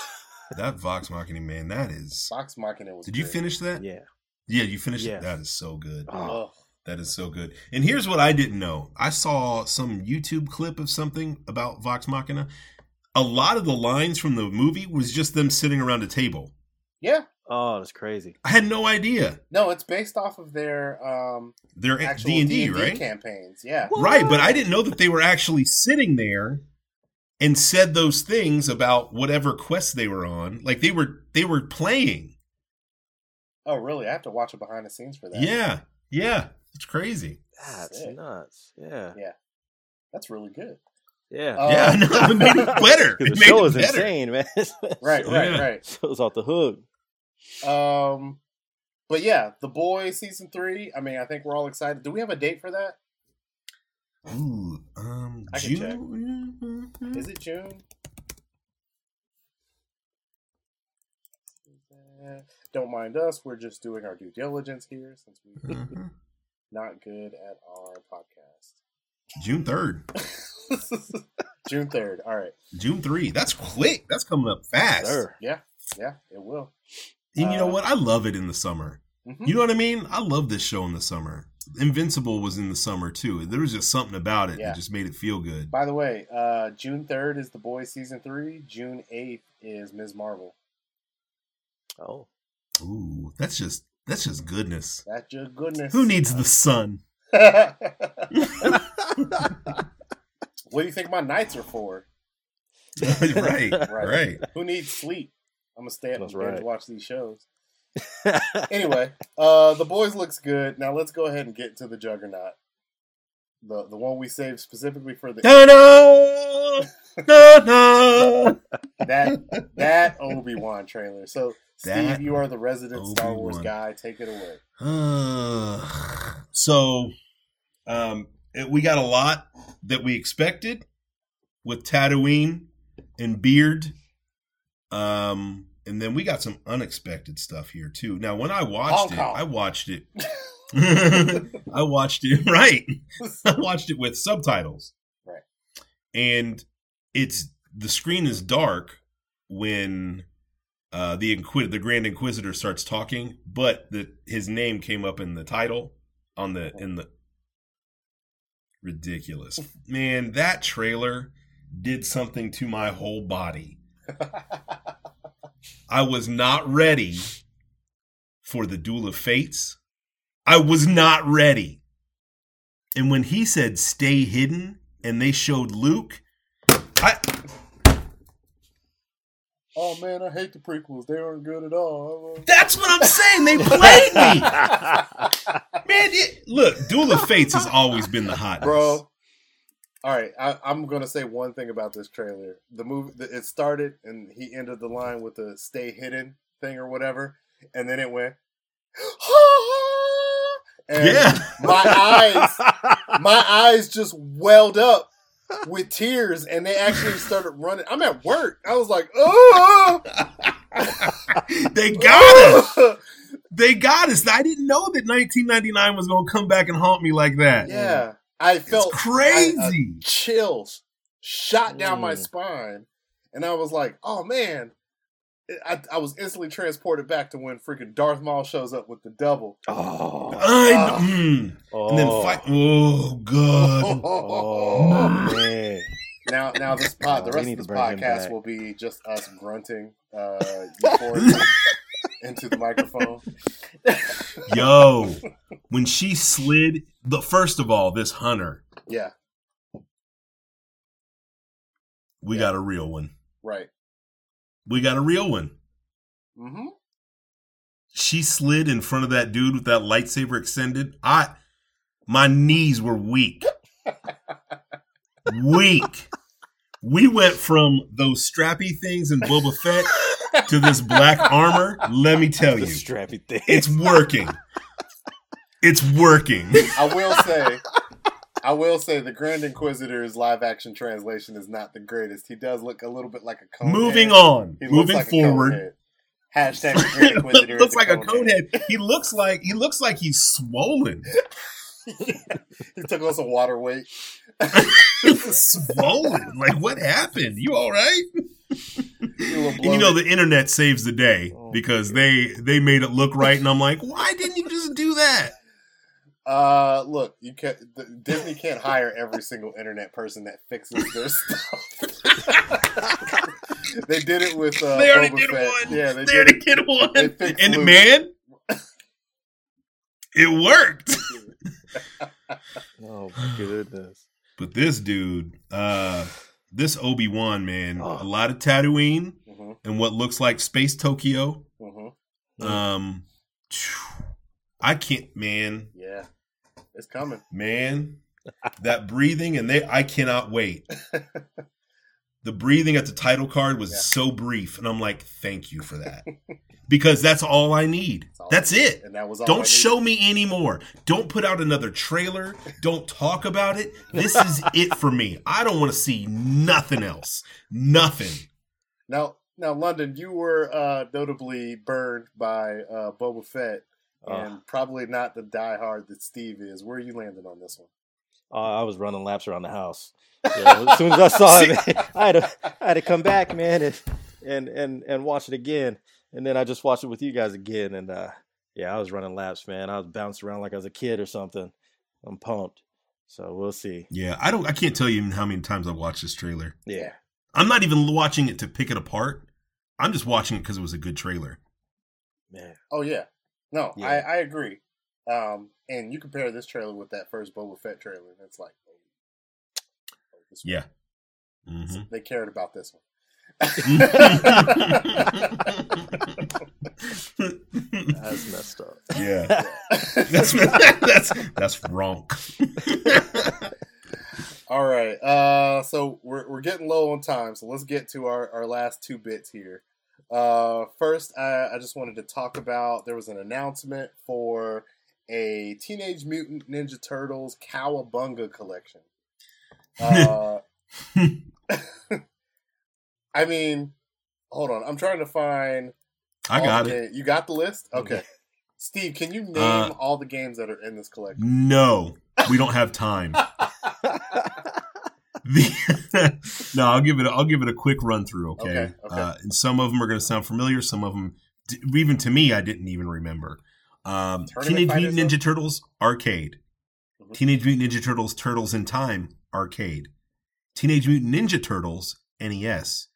That Vox Machina man, that is Vox Machina was. Did you good. finish that? yeah. Yeah, you finished Yeah. it. That is so good. Oh, That is so good. And here's what I didn't know. I saw some YouTube clip of something about Vox Machina. A lot of the lines from the movie was just them sitting around a table. Yeah. Oh, that's crazy. I had no idea. No, it's based off of their um They're actual D and D, D&D right? campaigns. Yeah. Right, but I didn't know that they were actually sitting there and said those things about whatever quest they were on. Like they were they were playing. Oh, really? I have to watch it behind the scenes for that. Yeah. Yeah. It's crazy. That's Sick. nuts. Yeah. Yeah. That's really good. Yeah. Uh, yeah, no, it made it better. 'Cause It the made show it is better. insane, man. Right, So, right, yeah. right. Show's off the hook. Um, but yeah, The Boy season three. I mean, I think we're all excited. Do we have a date for that? Ooh, um, I can June. Is it June? Don't mind us. We're just doing our due diligence here since we're Mhm. not good at our podcast. June third, June third. All right. June three. That's quick. That's coming up fast. Sir. Yeah, yeah, it will. And you know Uh, what? I love it in the summer. Mhm. You know what I mean? I love this show in the summer. Invincible was in the summer too. There was just something about it Yeah. that just made it feel good. By the way, uh, June third is The Boys season three. June eighth is Ms. Marvel. Oh. Ooh, that's just that's just goodness. That's your goodness. Who needs the sun? what do you think my nights are for? right, Right. right. Who needs sleep? I'm gonna stay up That's and binge right. watch these shows. Anyway, uh, the boys looks good. Now let's go ahead and get to the Juggernaut, the the one we saved specifically for the Da-da! Da-da! that that Obi Wan trailer. So Steve, That you are the resident Star Wars guy. Take it away. Uh, so, um, it- we got a lot that we expected with Tatooine and Beard. Um, and then we got some unexpected stuff here too. Now, when I watched it. I watched it. I watched it right. I watched it with subtitles. Right. And it's the screen is dark when uh, the Inquis- the Grand Inquisitor starts talking, but the his name came up in the title on the in the ridiculous man. That trailer did something to my whole body. I was not ready for the Duel of Fates. I was not ready. And when he said stay hidden and they showed Luke, I oh man, I hate the prequels. They aren't good at all. that's what I'm saying. They played me. Man, it, look, Duel of Fates has always been the hottest. bro. All right, I, I'm gonna say one thing about this trailer. The movie, the, it started and he ended the line with the "stay hidden" thing or whatever, and then it went, and Yeah. my eyes, my eyes just welled up with tears, and they actually started running. I'm at work. I was like, oh, they got us. They got us. I didn't know that 1999 was going to come back and haunt me like that. yeah. I It's felt crazy. chills shot down my Mm. spine, and I was like, "Oh man!" I, I was instantly transported back to when freaking Darth Maul shows up with the double. oh. I Ah. mm. oh. And then fight. Oh, God. Oh, man. now, now this pod, the Oh, rest of this to bring him podcast will be just us grunting uh, euphoria into the microphone. Yo, when she slid, the first of all, this hunter, Yeah, we Yeah. got a real one. right. We got a real one. Mm-hmm. She slid in front of that dude with that lightsaber extended. I, my knees were weak. weak. We went from those strappy things in Boba Fett to this black armor. Let me tell The you, strappy thing. it's working. It's working. I will say, I will say, the Grand Inquisitor's live action translation is not the greatest. He does look a little bit like a cone. Moving on, He looks moving like forward. conehead. Hashtag the Grand Inquisitor. is looks a like a conehead. conehead. He looks like he looks like he's swollen. he took on some water weight. swollen. Like what happened? You all right? He a little And you know bloated. the internet saves the day Oh. because they they made it look right, and I'm like, why didn't you just do that? Uh, look, you can not Disney can't hire every single internet person that fixes their stuff. they did it with. Uh, they already Boba did Fett. one. Yeah, they, they already did. did one. They fixed And Luke. man, it worked. Oh my goodness. But this dude, uh, this Obi Wan man, Oh. a lot of Tatooine Mhm, and what looks like space Tokyo. mhm. Um, I can't, man, Yeah, it's coming. man, that breathing and they, I cannot wait. The breathing at the title card was Yeah. so brief, and I'm like, thank you for that, because that's all I need. all That's I needed. it. And that was all Don't needed. show me anymore. Don't put out another trailer. Don't talk about it. This is it for me. I don't want to see nothing else. Nothing. Now, now, London, you were uh, notably burned by uh, Boba Fett, Uh, and probably not the diehard that Steve is. Where are you landing on this one? Uh, I was running laps around the house. Yeah, as soon as I saw it, man, I had to I had to come back, man, and and and and watch it again. And then I just watched it with you guys again, and uh, yeah, I was running laps, man. I was bouncing around like I was a kid or something. I'm pumped. So we'll see. Yeah, I don't. I can't tell you how many times I watched this trailer. Yeah. I'm not even watching it to pick it apart. I'm just watching it because it was a good trailer. Man. Oh yeah, no, Yeah. I, I agree. Um, and you compare this trailer with that first Boba Fett trailer, and it's like, oh, oh, this one- Yeah. hmm they cared about this one. That's messed up. yeah, that's that's that's wrong. All right. Uh, so we're we're getting low on time, so let's get to our, our last two bits here. Uh, first, I, I just wanted to talk about there was an announcement for a Teenage Mutant Ninja Turtles Cowabunga collection. Uh, I mean, hold on, I'm trying to find. I got it. You got the list? Okay. Steve, can you name Uh, all the games that are in this collection? No, we don't have time. The, no, I'll give it. A, I'll give it a quick run through. Okay, Okay, okay. Uh, and some of them are going to sound familiar. Some of them, even to me, I didn't even remember. Um, Teenage Mutant? Ninja Turtles arcade. Mhm. Teenage Mutant Ninja Turtles Turtles in Time arcade. Teenage Mutant Ninja Turtles NES.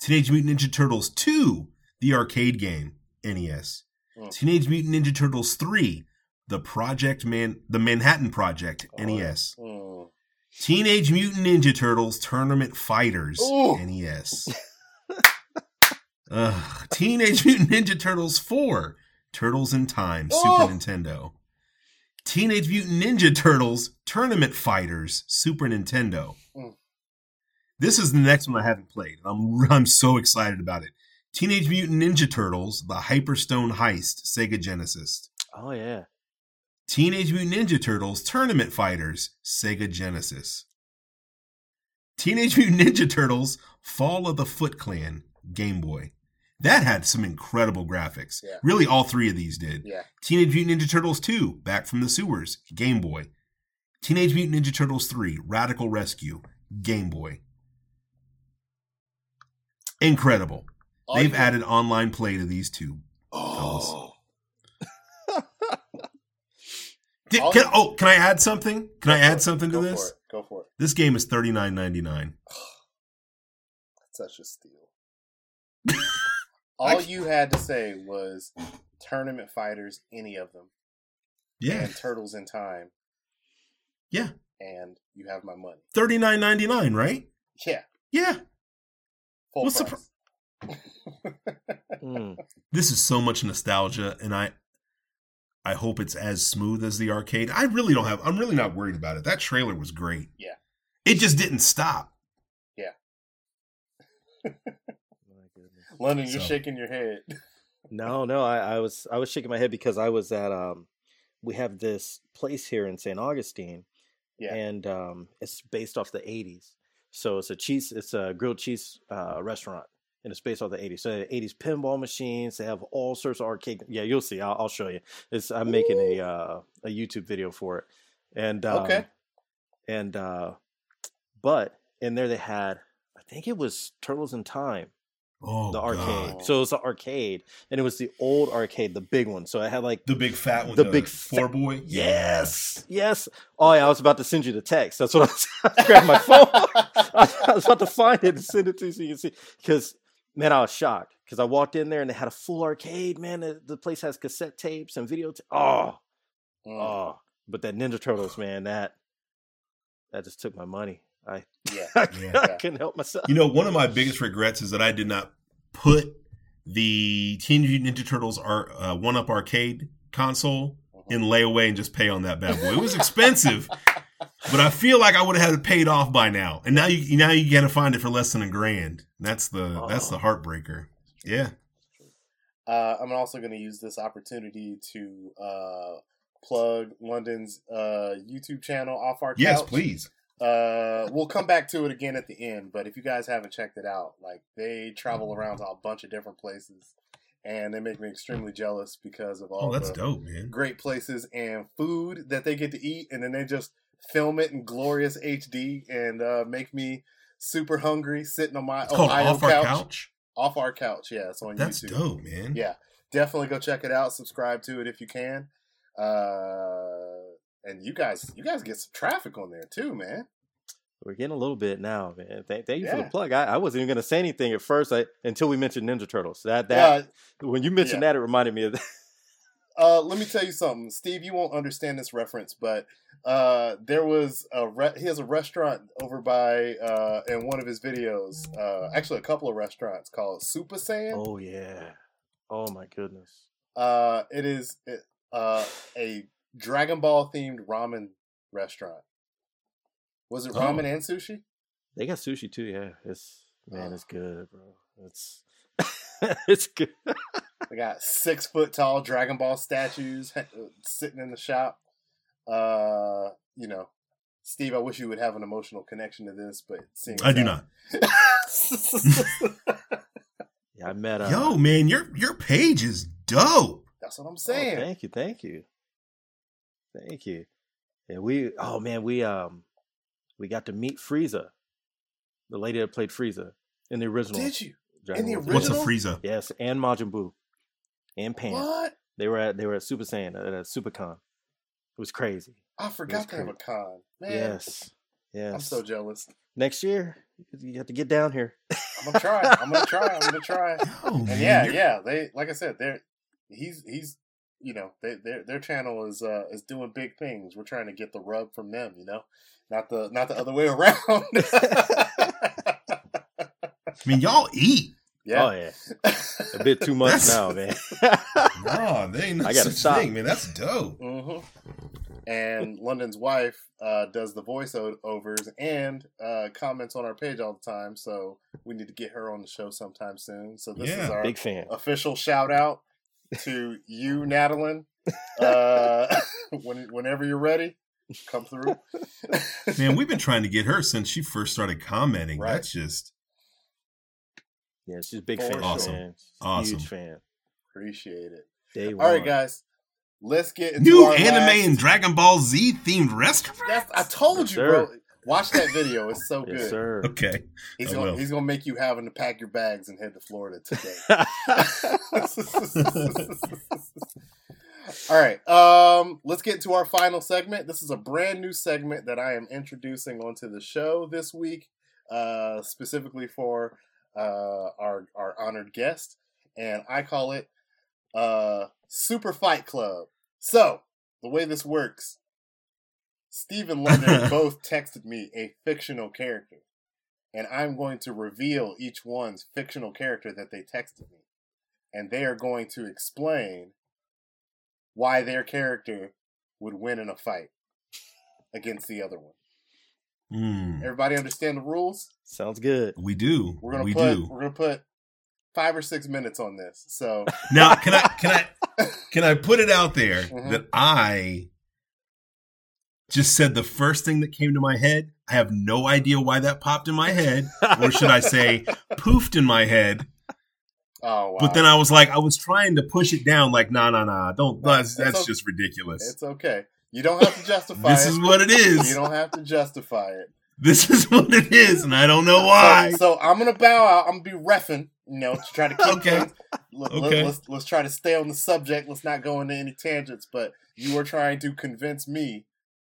Teenage Mutant Ninja Turtles 2, the arcade game NES. Mm. Teenage Mutant Ninja Turtles 3, the Project Man, the Manhattan Project Oh, NES. Hmm. Teenage Mutant Ninja Turtles Tournament Fighters. NES. Ugh. Teenage Mutant Ninja Turtles 4 Turtles in Time Oh. Super Nintendo. Teenage Mutant Ninja Turtles Tournament Fighters Super Nintendo. Mm. This is the next one I haven't played. I'm I'm so excited about it. Teenage Mutant Ninja Turtles The Hyperstone Heist Sega Genesis. Oh yeah. Teenage Mutant Ninja Turtles Tournament Fighters, Sega Genesis. Teenage Mutant Ninja Turtles Fall of the Foot Clan, Game Boy. That had some incredible graphics. Yeah. Really, all three of these did. Yeah. Teenage Mutant Ninja Turtles 2, Back from the Sewers, Game Boy. Teenage Mutant Ninja Turtles 3, Radical Rescue, Game Boy. Incredible. All They've you- added online play to these two. Oh. Did- can, oh, can I add something? Can I add something to Go this? Go for it. This game is thirty nine ninety nine. Such a steal. All you had to say was tournament fighters, any of them, Yeah, and Turtles in Time, yeah, and you have my money. thirty nine ninety nine, right? Yeah, Yeah. full What's the price. Mm. This is so much nostalgia, and I, I hope it's as smooth as the arcade. I really don't have. I'm really not worried about it. That trailer was great. Yeah. It just didn't stop. My London, you're shaking your head. No, no, I, I was I was shaking my head because I was at um we have this place here in St. Augustine Yeah. and um it's based off the 80s. So it's a cheese it's a grilled cheese uh restaurant and it's based off the 80s. So 80s pinball machines, they have all sorts of arcade Yeah, you'll see. I'll, I'll show you. It's I'm making a uh a YouTube video for it. And um, Okay. and uh but in there they had I think it was Turtles in Time Oh, the arcade. God. So it was the arcade, and it was the old arcade, the big one. So it had like The big fat one. The big four fat- boy. yes, yes. Oh yeah, I was about to send you the text. That's what I was. I grabbed my phone. I, I was about to find it and send it to you so you can see. Because man, I was shocked because I walked in there and they had a full arcade. Man, the, the place has cassette tapes and video. ta- oh, Mm, oh. But that Ninja Turtles, man, that that just took my money. I yeah. I, Yeah. couldn't help myself. You know, one of my biggest regrets is that I did not put the Teenage Mutant Ninja Turtles ar- uh, One Up Arcade console in layaway and just pay on that bad boy. It was expensive, but I feel like I would have had it paid off by now. And now you now you got to find it for less than a grand. That's the that's the heartbreaker. Yeah. Uh, I'm also going to use this opportunity to uh, plug London's uh, YouTube channel, Off Our Couch. Yes, please. Uh, we'll come back to it again at the end, but if you guys haven't checked it out, like they travel around to a bunch of different places, and they make me extremely jealous because of all Oh, that's the dope, man. great places and food that they get to eat, and then they just film it in glorious HD and uh, make me super hungry sitting on my It's Ohio Off Our couch. Couch. Off our couch, yeah, it's on That's YouTube. dope, man. Yeah, definitely go check it out. Subscribe to it if you can. Uh, and you guys, you guys get some traffic on there too, man. We're getting a little bit now, man. Thank, thank you for the plug. I, I wasn't even going to say anything at first I, until we mentioned Ninja Turtles. That that Yeah, when you mentioned yeah. that, it reminded me of that. uh, let me tell you something, Steve. You won't understand this reference, but uh, there was a re- he has a restaurant over by uh, in one of his videos. Uh, actually, a couple of restaurants called Super Saiyan. Oh yeah. Oh my goodness. Uh, it is uh, a Dragon Ball themed ramen restaurant. Was it Oh. ramen and sushi? They got sushi too. Yeah, it's man, Oh. it's good, bro. It's it's good. They got six foot tall Dragon Ball statues uh, sitting in the shop. Uh, you know, Steve, I wish you would have an emotional connection to this, but seeing I as do not. Yeah, I met. Uh, Yo, man, your your page is dope. That's what I'm oh, saying. thank you, thank you, thank you. Yeah, we. Oh man, we um, we got to meet Frieza, the lady that played Frieza in the original. Did you? Dragon In the Ball Z. What's a Frieza? Yes, and Majin Buu, and Pan. What? They were at they were at Super Saiyan at a SuperCon. It was crazy. I forgot That's to have a con. Man, Yes, yes. I'm so jealous. Next year, you have to get down here. I'm gonna try. I'm gonna try. I'm gonna try. Yo, And yeah, yeah. They like I said, they're he's he's you know they, their their channel is uh is doing big things. We're trying to get the rub from them, you know, not the not the other way around. I mean, y'all eat. yeah, Oh yeah, a bit too much now, man. No, they ain't I gotta such stop. thing, man. That's dope. hmm And London's wife uh, does the voiceovers and uh, comments on our page all the time. So we need to get her on the show sometime soon. So this is our Big fan. official shout out to you, Natalie. Uh, when, whenever you're ready, come through. Man, we've been trying to get her since she first started commenting. Right. That's just Yeah, she's a big For fan. Awesome. Man. Awesome. Huge fan. Appreciate it. Day All right, one. guys. Let's get into new our anime last- and Dragon Ball Z themed restaurant. That's, I told you, sir. bro. Watch that video. It's so Yes, good. sir. Okay. He's I gonna will. he's gonna make you having to pack your bags and head to Florida today. All right. Um, let's get to our final segment. This is a brand new segment that I am introducing onto the show this week, uh, specifically for uh, our our honored guest, and I call it uh, Super Fight Club. So the way this works, Steve and London both texted me a fictional character, and I'm going to reveal each one's fictional character that they texted me, and they are going to explain why their character would win in a fight against the other one. Hmm. Everybody understand the rules? Sounds good. we do. We're gonna we put do. we're gonna put five or six minutes on this. So Now, can I can I can I put it out there Mhm. that I just said the first thing that came to my head? I have no idea why that popped in my head, or should I say, poofed in my head. oh wow. But then I was like, I was trying to push it down, like, nah, nah, nah, don't. No, That's, that's okay. just ridiculous. it's okay. You don't have to justify This it. is what it is. you don't have to justify it. This is what it is, and I don't know why. So, so I'm gonna bow out. I'm gonna be refing you know, to try to keep Okay. things- let, Okay. us let's try to stay on the subject. Let's not go into any tangents. But you were trying to convince me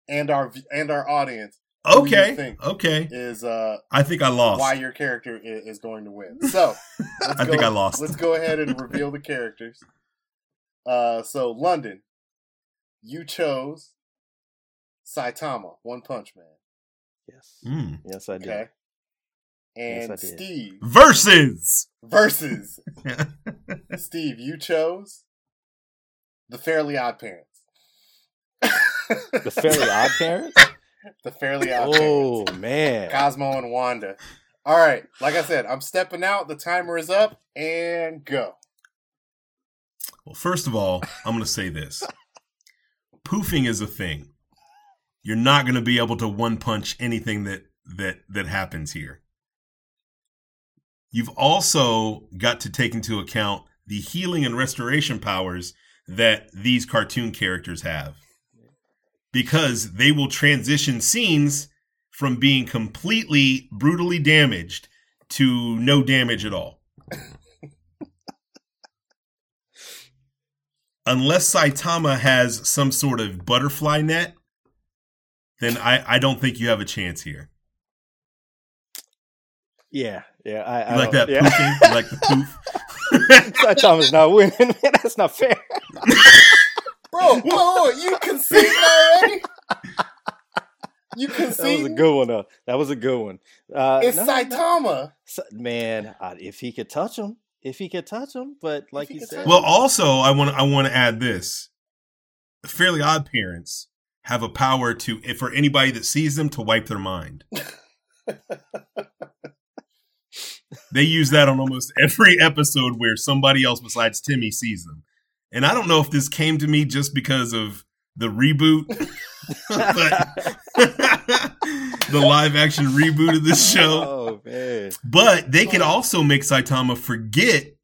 and our and our audience Okay. think? Okay. is uh, I think I lost. why your character is, is going to win. So let's I think I lost. Let's go ahead and reveal the characters. Uh, so London, you chose Saitama, One Punch Man. Yes. Mm. Yes, I did. Okay. Yes, And I did. Steve Versus. versus Steve, you chose the Fairly Odd Parents. The Fairly Odd Parents. the Fairly Odd Parents. Oh man. Cosmo and Wanda. All right, like I said, I'm stepping out. The timer is up, and go. Well, first of all, I'm going to say this. Poofing is a thing. You're not going to be able to one punch anything that that that happens here. You've also got to take into account the healing and restoration powers that these cartoon characters have. Because they will transition scenes from being completely brutally damaged to no damage at all. unless Saitama has some sort of butterfly net, then I, I don't think you have a chance here. Yeah, yeah. I, I like that yeah. poofing? You like the poof? Saitama's not winning. Man, that's not fair. Bro, whoa, you conceding already? You That was a good one. Though. That was a good one. Uh, It's no, no, Saitama. Sa- man, uh, if he could touch him, if he could touch him, but like you said, Well, also I want I want to add this: Fairly Odd Parents have a power to, if for anybody that sees them, to wipe their mind. they use that on almost every episode where somebody else besides Timmy sees them. And I don't know if this came to me just because of the reboot, but the live action reboot of this show. oh man, But they can also make Saitama forget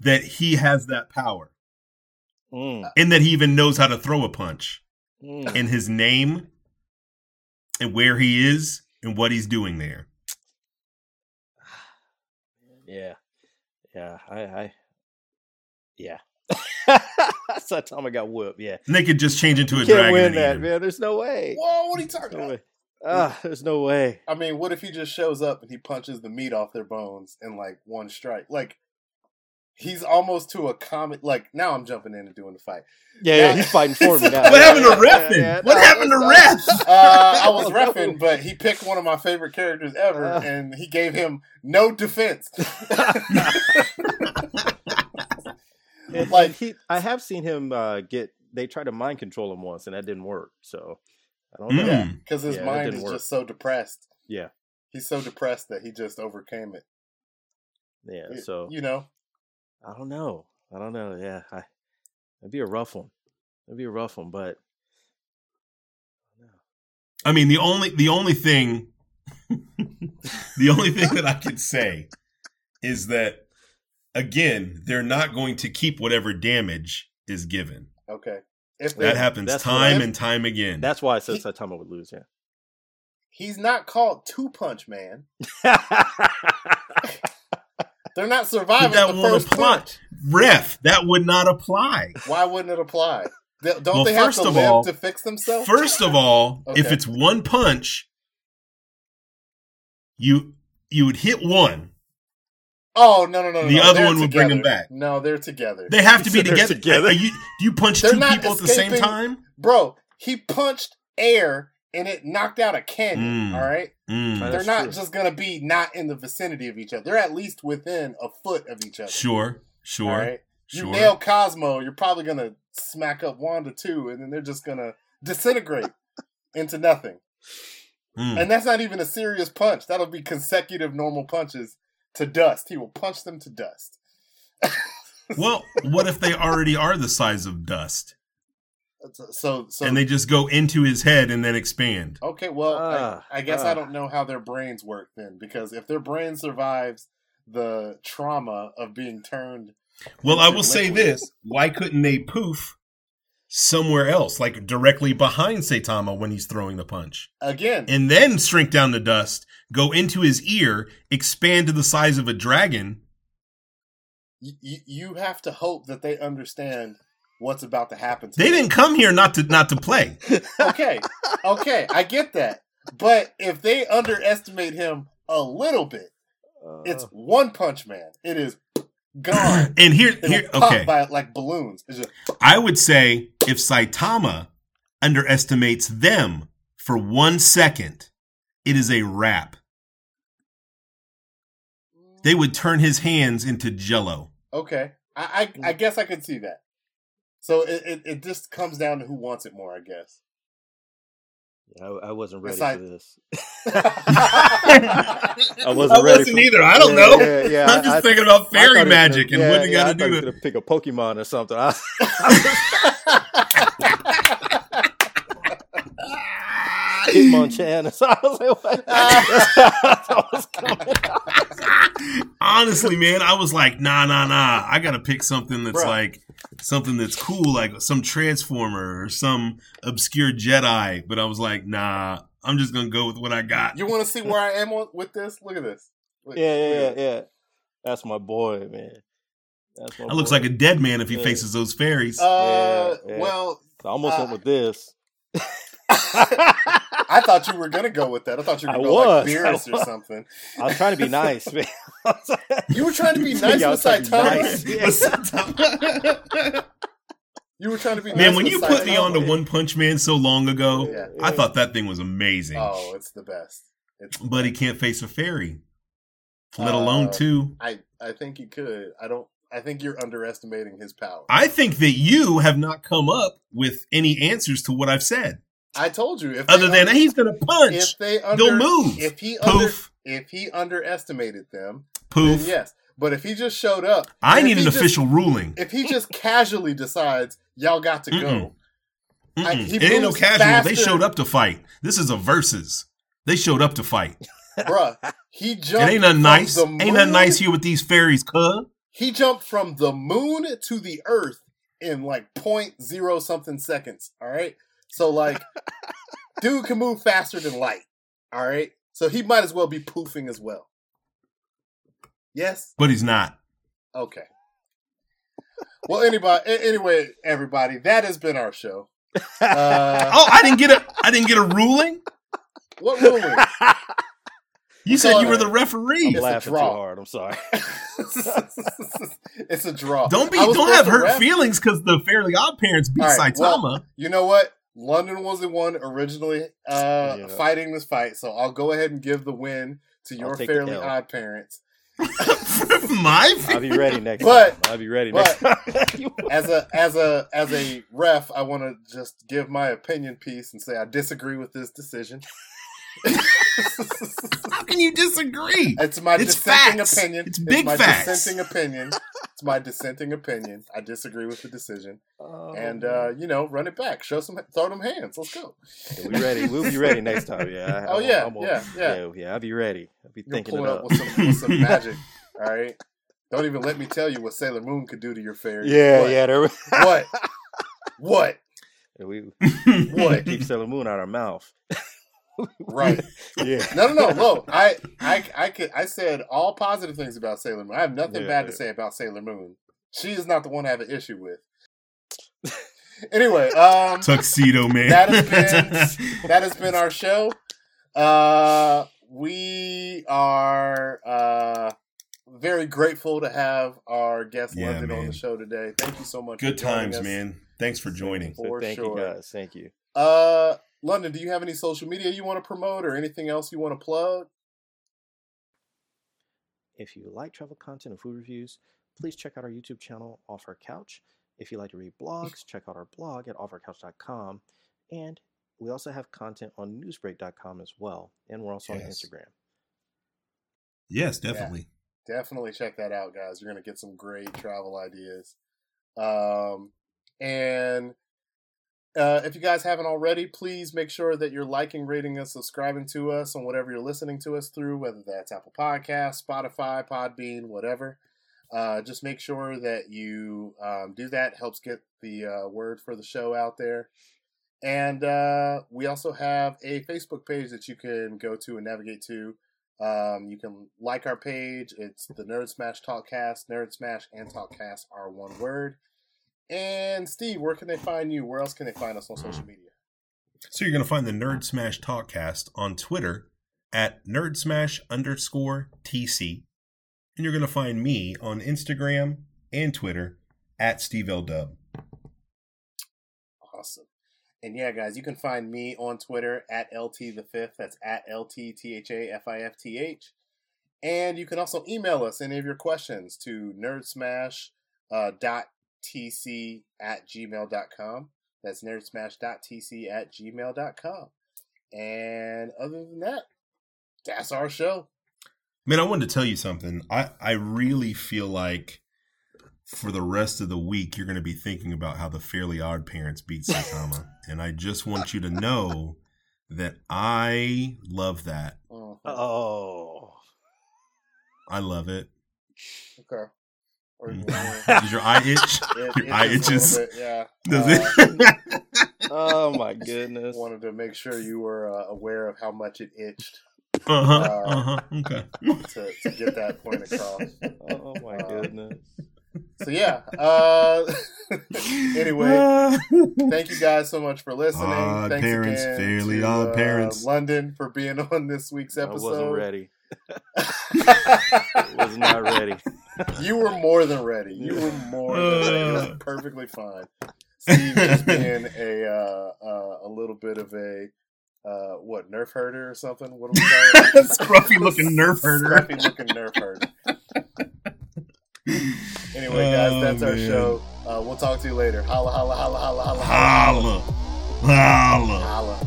that he has that power Mm, and that he even knows how to throw a punch mm. and his name and where he is and what he's doing there. yeah, yeah. I, I yeah. Saitama got whooped. Yeah, And they could just change into a you can't dragon. win that, man. There's no way. Whoa, what are you talking No about? way. Ah, there's no way. I mean, what if he just shows up and he punches the meat off their bones in like one strike? Like he's almost to a comic. Like now, I'm jumping in and doing the fight. Yeah, Yeah. yeah, he's fighting for me now. What happened to Yeah, Refin? yeah, what no, happened to it's Ref? Uh, I was No. refing, but he picked one of my favorite characters ever, Uh. and he gave him no defense. And, Like- he, I have seen him uh, get. They tried to mind control him once, and that didn't work. So I don't know. Mm. Yeah, because his Yeah, mind is work. just so depressed. Yeah, He's so depressed that he just overcame it. yeah. Y- So you know, I don't know. I don't know. Yeah, I, it'd be a rough one. It'd be a rough one, but I mean, the only the only thing the only thing that I could say is that again, they're not going to keep whatever damage is given. okay. If That happens time and time again. that's why I said He- Saitama would lose. Yeah. he's not called Two Punch Man. They're not surviving that the won't first apply. punch. Ref, that would not apply. Why wouldn't it apply? Don't Well, they have to of live all- to fix themselves? First of all, if it's one punch, you you would hit one. Oh no no no! no The no. other They're one would bring him back. No, they're together, They have to be together. together? Are you, do you punch They're two not people at the same time? bro. He punched air and it knocked out a canyon. Mm. All right, Mm, they're That's not true. just gonna be not in the vicinity of each other. They're at least within a foot of each other. sure, sure, All right. You nail Cosmo, you're probably gonna smack up Wanda too, and then they're just gonna disintegrate into nothing. Mm. And that's not even a serious punch. That'll be consecutive normal punches to dust. He will punch them to dust. Well, what if they already are the size of dust So, so and they just go into his head and then expand? okay. Well, Ah, I, I guess ah. I don't know how their brains work then, because if their brain survives the trauma of being turned, Well, I into will say this: Why couldn't they poof somewhere else, like directly behind Saitama when he's throwing the punch, again, and then shrink down to dust, go into his ear, expand to the size of a dragon, you, you, you have to hope that they understand what's about to happen. To They them. didn't come here not to not to play. Okay, okay, I get that. But if they underestimate him a little bit, Uh, it's One Punch Man. It is gone. And here It'll here okay. by like balloons. Just I would say if Saitama underestimates them for one second, it is a wrap. They would turn his hands into jello. okay. I, I I guess I could see that. So it, it, it just comes down to who wants it more, I guess. I, I wasn't ready Aside- for this. I I wasn't for- either. I don't Yeah, know. yeah, yeah, I'm just I- thinking about fairy magic gonna- and what yeah, you yeah, got to do was to. pick a Pokemon or something. I, Hitmonchan. So I was like, what? That's was coming. Honestly, man, I was like, nah, nah, nah. I gotta pick something that's Bruh. like something that's cool, like some Transformer or some obscure Jedi. But I was like, nah, I'm just gonna go with what I got. you want to see where I am with- with this? Look at this. Look- Yeah, yeah, yeah, yeah. That's my boy, man. That's my That looks like a dead man if he Yeah. faces those fairies. Uh, Yeah, yeah. well, I almost went uh, with this. I thought you were gonna go with that. I thought you were gonna go like was. Beerus or something. I was trying to be nice, man. You were trying to be nice Yeah, with was trying to be Saitama. nice. Yeah. You were trying to be Man, nice when with you put me on to One Punch Man so long ago, Yeah. I thought that thing was amazing. Oh, it's the best. It's But he can't face a fairy, let Uh, alone two. I I think he could. I don't. I think you're underestimating his power. I think that you have not come up with any answers to what I've said, I told you. If other than under- he's gonna punch. if they under, they'll move. If he under, Poof, if he underestimated them, then poof. yes. But if he just showed up, I need an just- official ruling. If he just casually decides y'all got to go, Mm-mm. I- Mm-mm. he it ain't no casual. They showed up to fight. This is a versus. They showed up to fight. bruh, he It jumped. ain't nothing nice. Ain't nothing nice here with these fairies, cuz. He jumped from the moon to the earth in like point zero something seconds. All right, so like, dude can move faster than light. All right, so he might as well be poofing as well. Yes. But he's not. Okay. Well, anybody, anyway, everybody, that has been our show. Uh, Oh, I didn't get a I didn't get a ruling. what ruling? You said you were the I'm referee. a laughing too hard. I'm sorry. it's a draw. Don't be don't have hurt ref- feelings because the Fairly Odd Parents beat All right, Saitama. well- You know what? London was the one originally uh, Yeah. fighting this fight, so I'll go ahead and give the win to your fairly odd parents. My I'll be ready next But- time. I'll be ready next time. As a as a as a ref, I want to just give my opinion piece and say I disagree with this decision. How can you disagree? It's my It's dissenting facts. opinion. It's big it's my facts. dissenting opinion. It's my dissenting opinion. I disagree with the decision, Oh, and uh, you know, run it back. Show some, throw them hands. Let's go. Yeah, we ready. We'll be ready next time. Yeah. I- Oh, I'm- yeah, I'm- yeah, yeah. yeah, yeah. I'll be ready. I'll be You're thinking pull it it up up. with some, with some magic. All right. Don't even let me tell you what Sailor Moon could do to your fairy. Yeah, what? yeah. There we- What? What? we What? keep Sailor Moon out of our mouth. Right. Yeah. No, no, no. Look, I, I, I could. I said all positive things about Sailor Moon. I have nothing Yeah, bad to say about Sailor Moon. She is not the one I have an issue with. anyway, um, Tuxedo man. That has been that has been our show. Uh, we are uh, very grateful to have our guest Yeah, London on the show today. Thank you so much. Good for times, us. man. Thanks for joining. So For thank sure. you guys. Thank you. Uh, London, do you have any social media you want to promote or anything else you want to plug? If you like travel content and food reviews, please check out our YouTube channel, Off Our Couch. If you like to read blogs, check out our blog at offourcouch.com. And we also have content on newsbreak.com as well. And we're also on Instagram. Yes, definitely. Definitely check that out, guys. You're gonna get some great travel ideas. Um, and uh, if you guys haven't already, please make sure that you're liking, rating and subscribing to us on whatever you're listening to us through, whether that's Apple Podcasts, Spotify, Podbean, whatever. Uh, just make sure that you um, do that. Helps get the uh, word for the show out there. And uh, we also have a Facebook page that you can go to and navigate to. Um, you can like our page. It's the Nerd Smash Talkcast. Nerd Smash and Talkcast are one word. And Steve, where can they find you? Where else can they find us on social media? So you're going to find the Nerd Smash Talkcast on Twitter at Nerd Smash underscore TC. And you're going to find me on Instagram and Twitter at Steve L. Dub. Awesome. And yeah, guys, you can find me on Twitter at LT the Fifth. That's at LT T H A F I F T H. And you can also email us any of your questions to nerdsmash uh, dot tc at gmail.com. That's nerdsmash.tc at gmail.com. And other than that, that's our show. Man, I wanted to tell you something. I, I really feel like for the rest of the week, you're going to be thinking about how the Fairly Odd Parents beat Saitama. and I just want you to know that I love that. Mhm. Oh. I love it. Okay. Or- Mm. Does your eye itch? it- Your it eye itches. bit, yeah. Does Uh, it? Oh my goodness. wanted to make sure you were uh, aware of how much it itched uh huh. Uh huh. Okay. to, to get that point across. Oh my Uh, goodness. So yeah. Uh, anyway, thank you guys so much for listening. Odd Thanks parents, again fairly to, odd uh, parents. London for being on this week's episode. I episode. wasn't ready. Was not ready. You were more than ready. You were more than ready. It was perfectly fine. Steve just being a uh, uh, a little bit of a uh, what nerf herder or something. What do we call it? Scruffy looking nerf herder. Scruffy looking nerf herder. Anyway, guys, that's our Oh, man. show. Uh, we'll talk to you later. Holla, holla, holla, holla, holla, Holla. Holla. holla.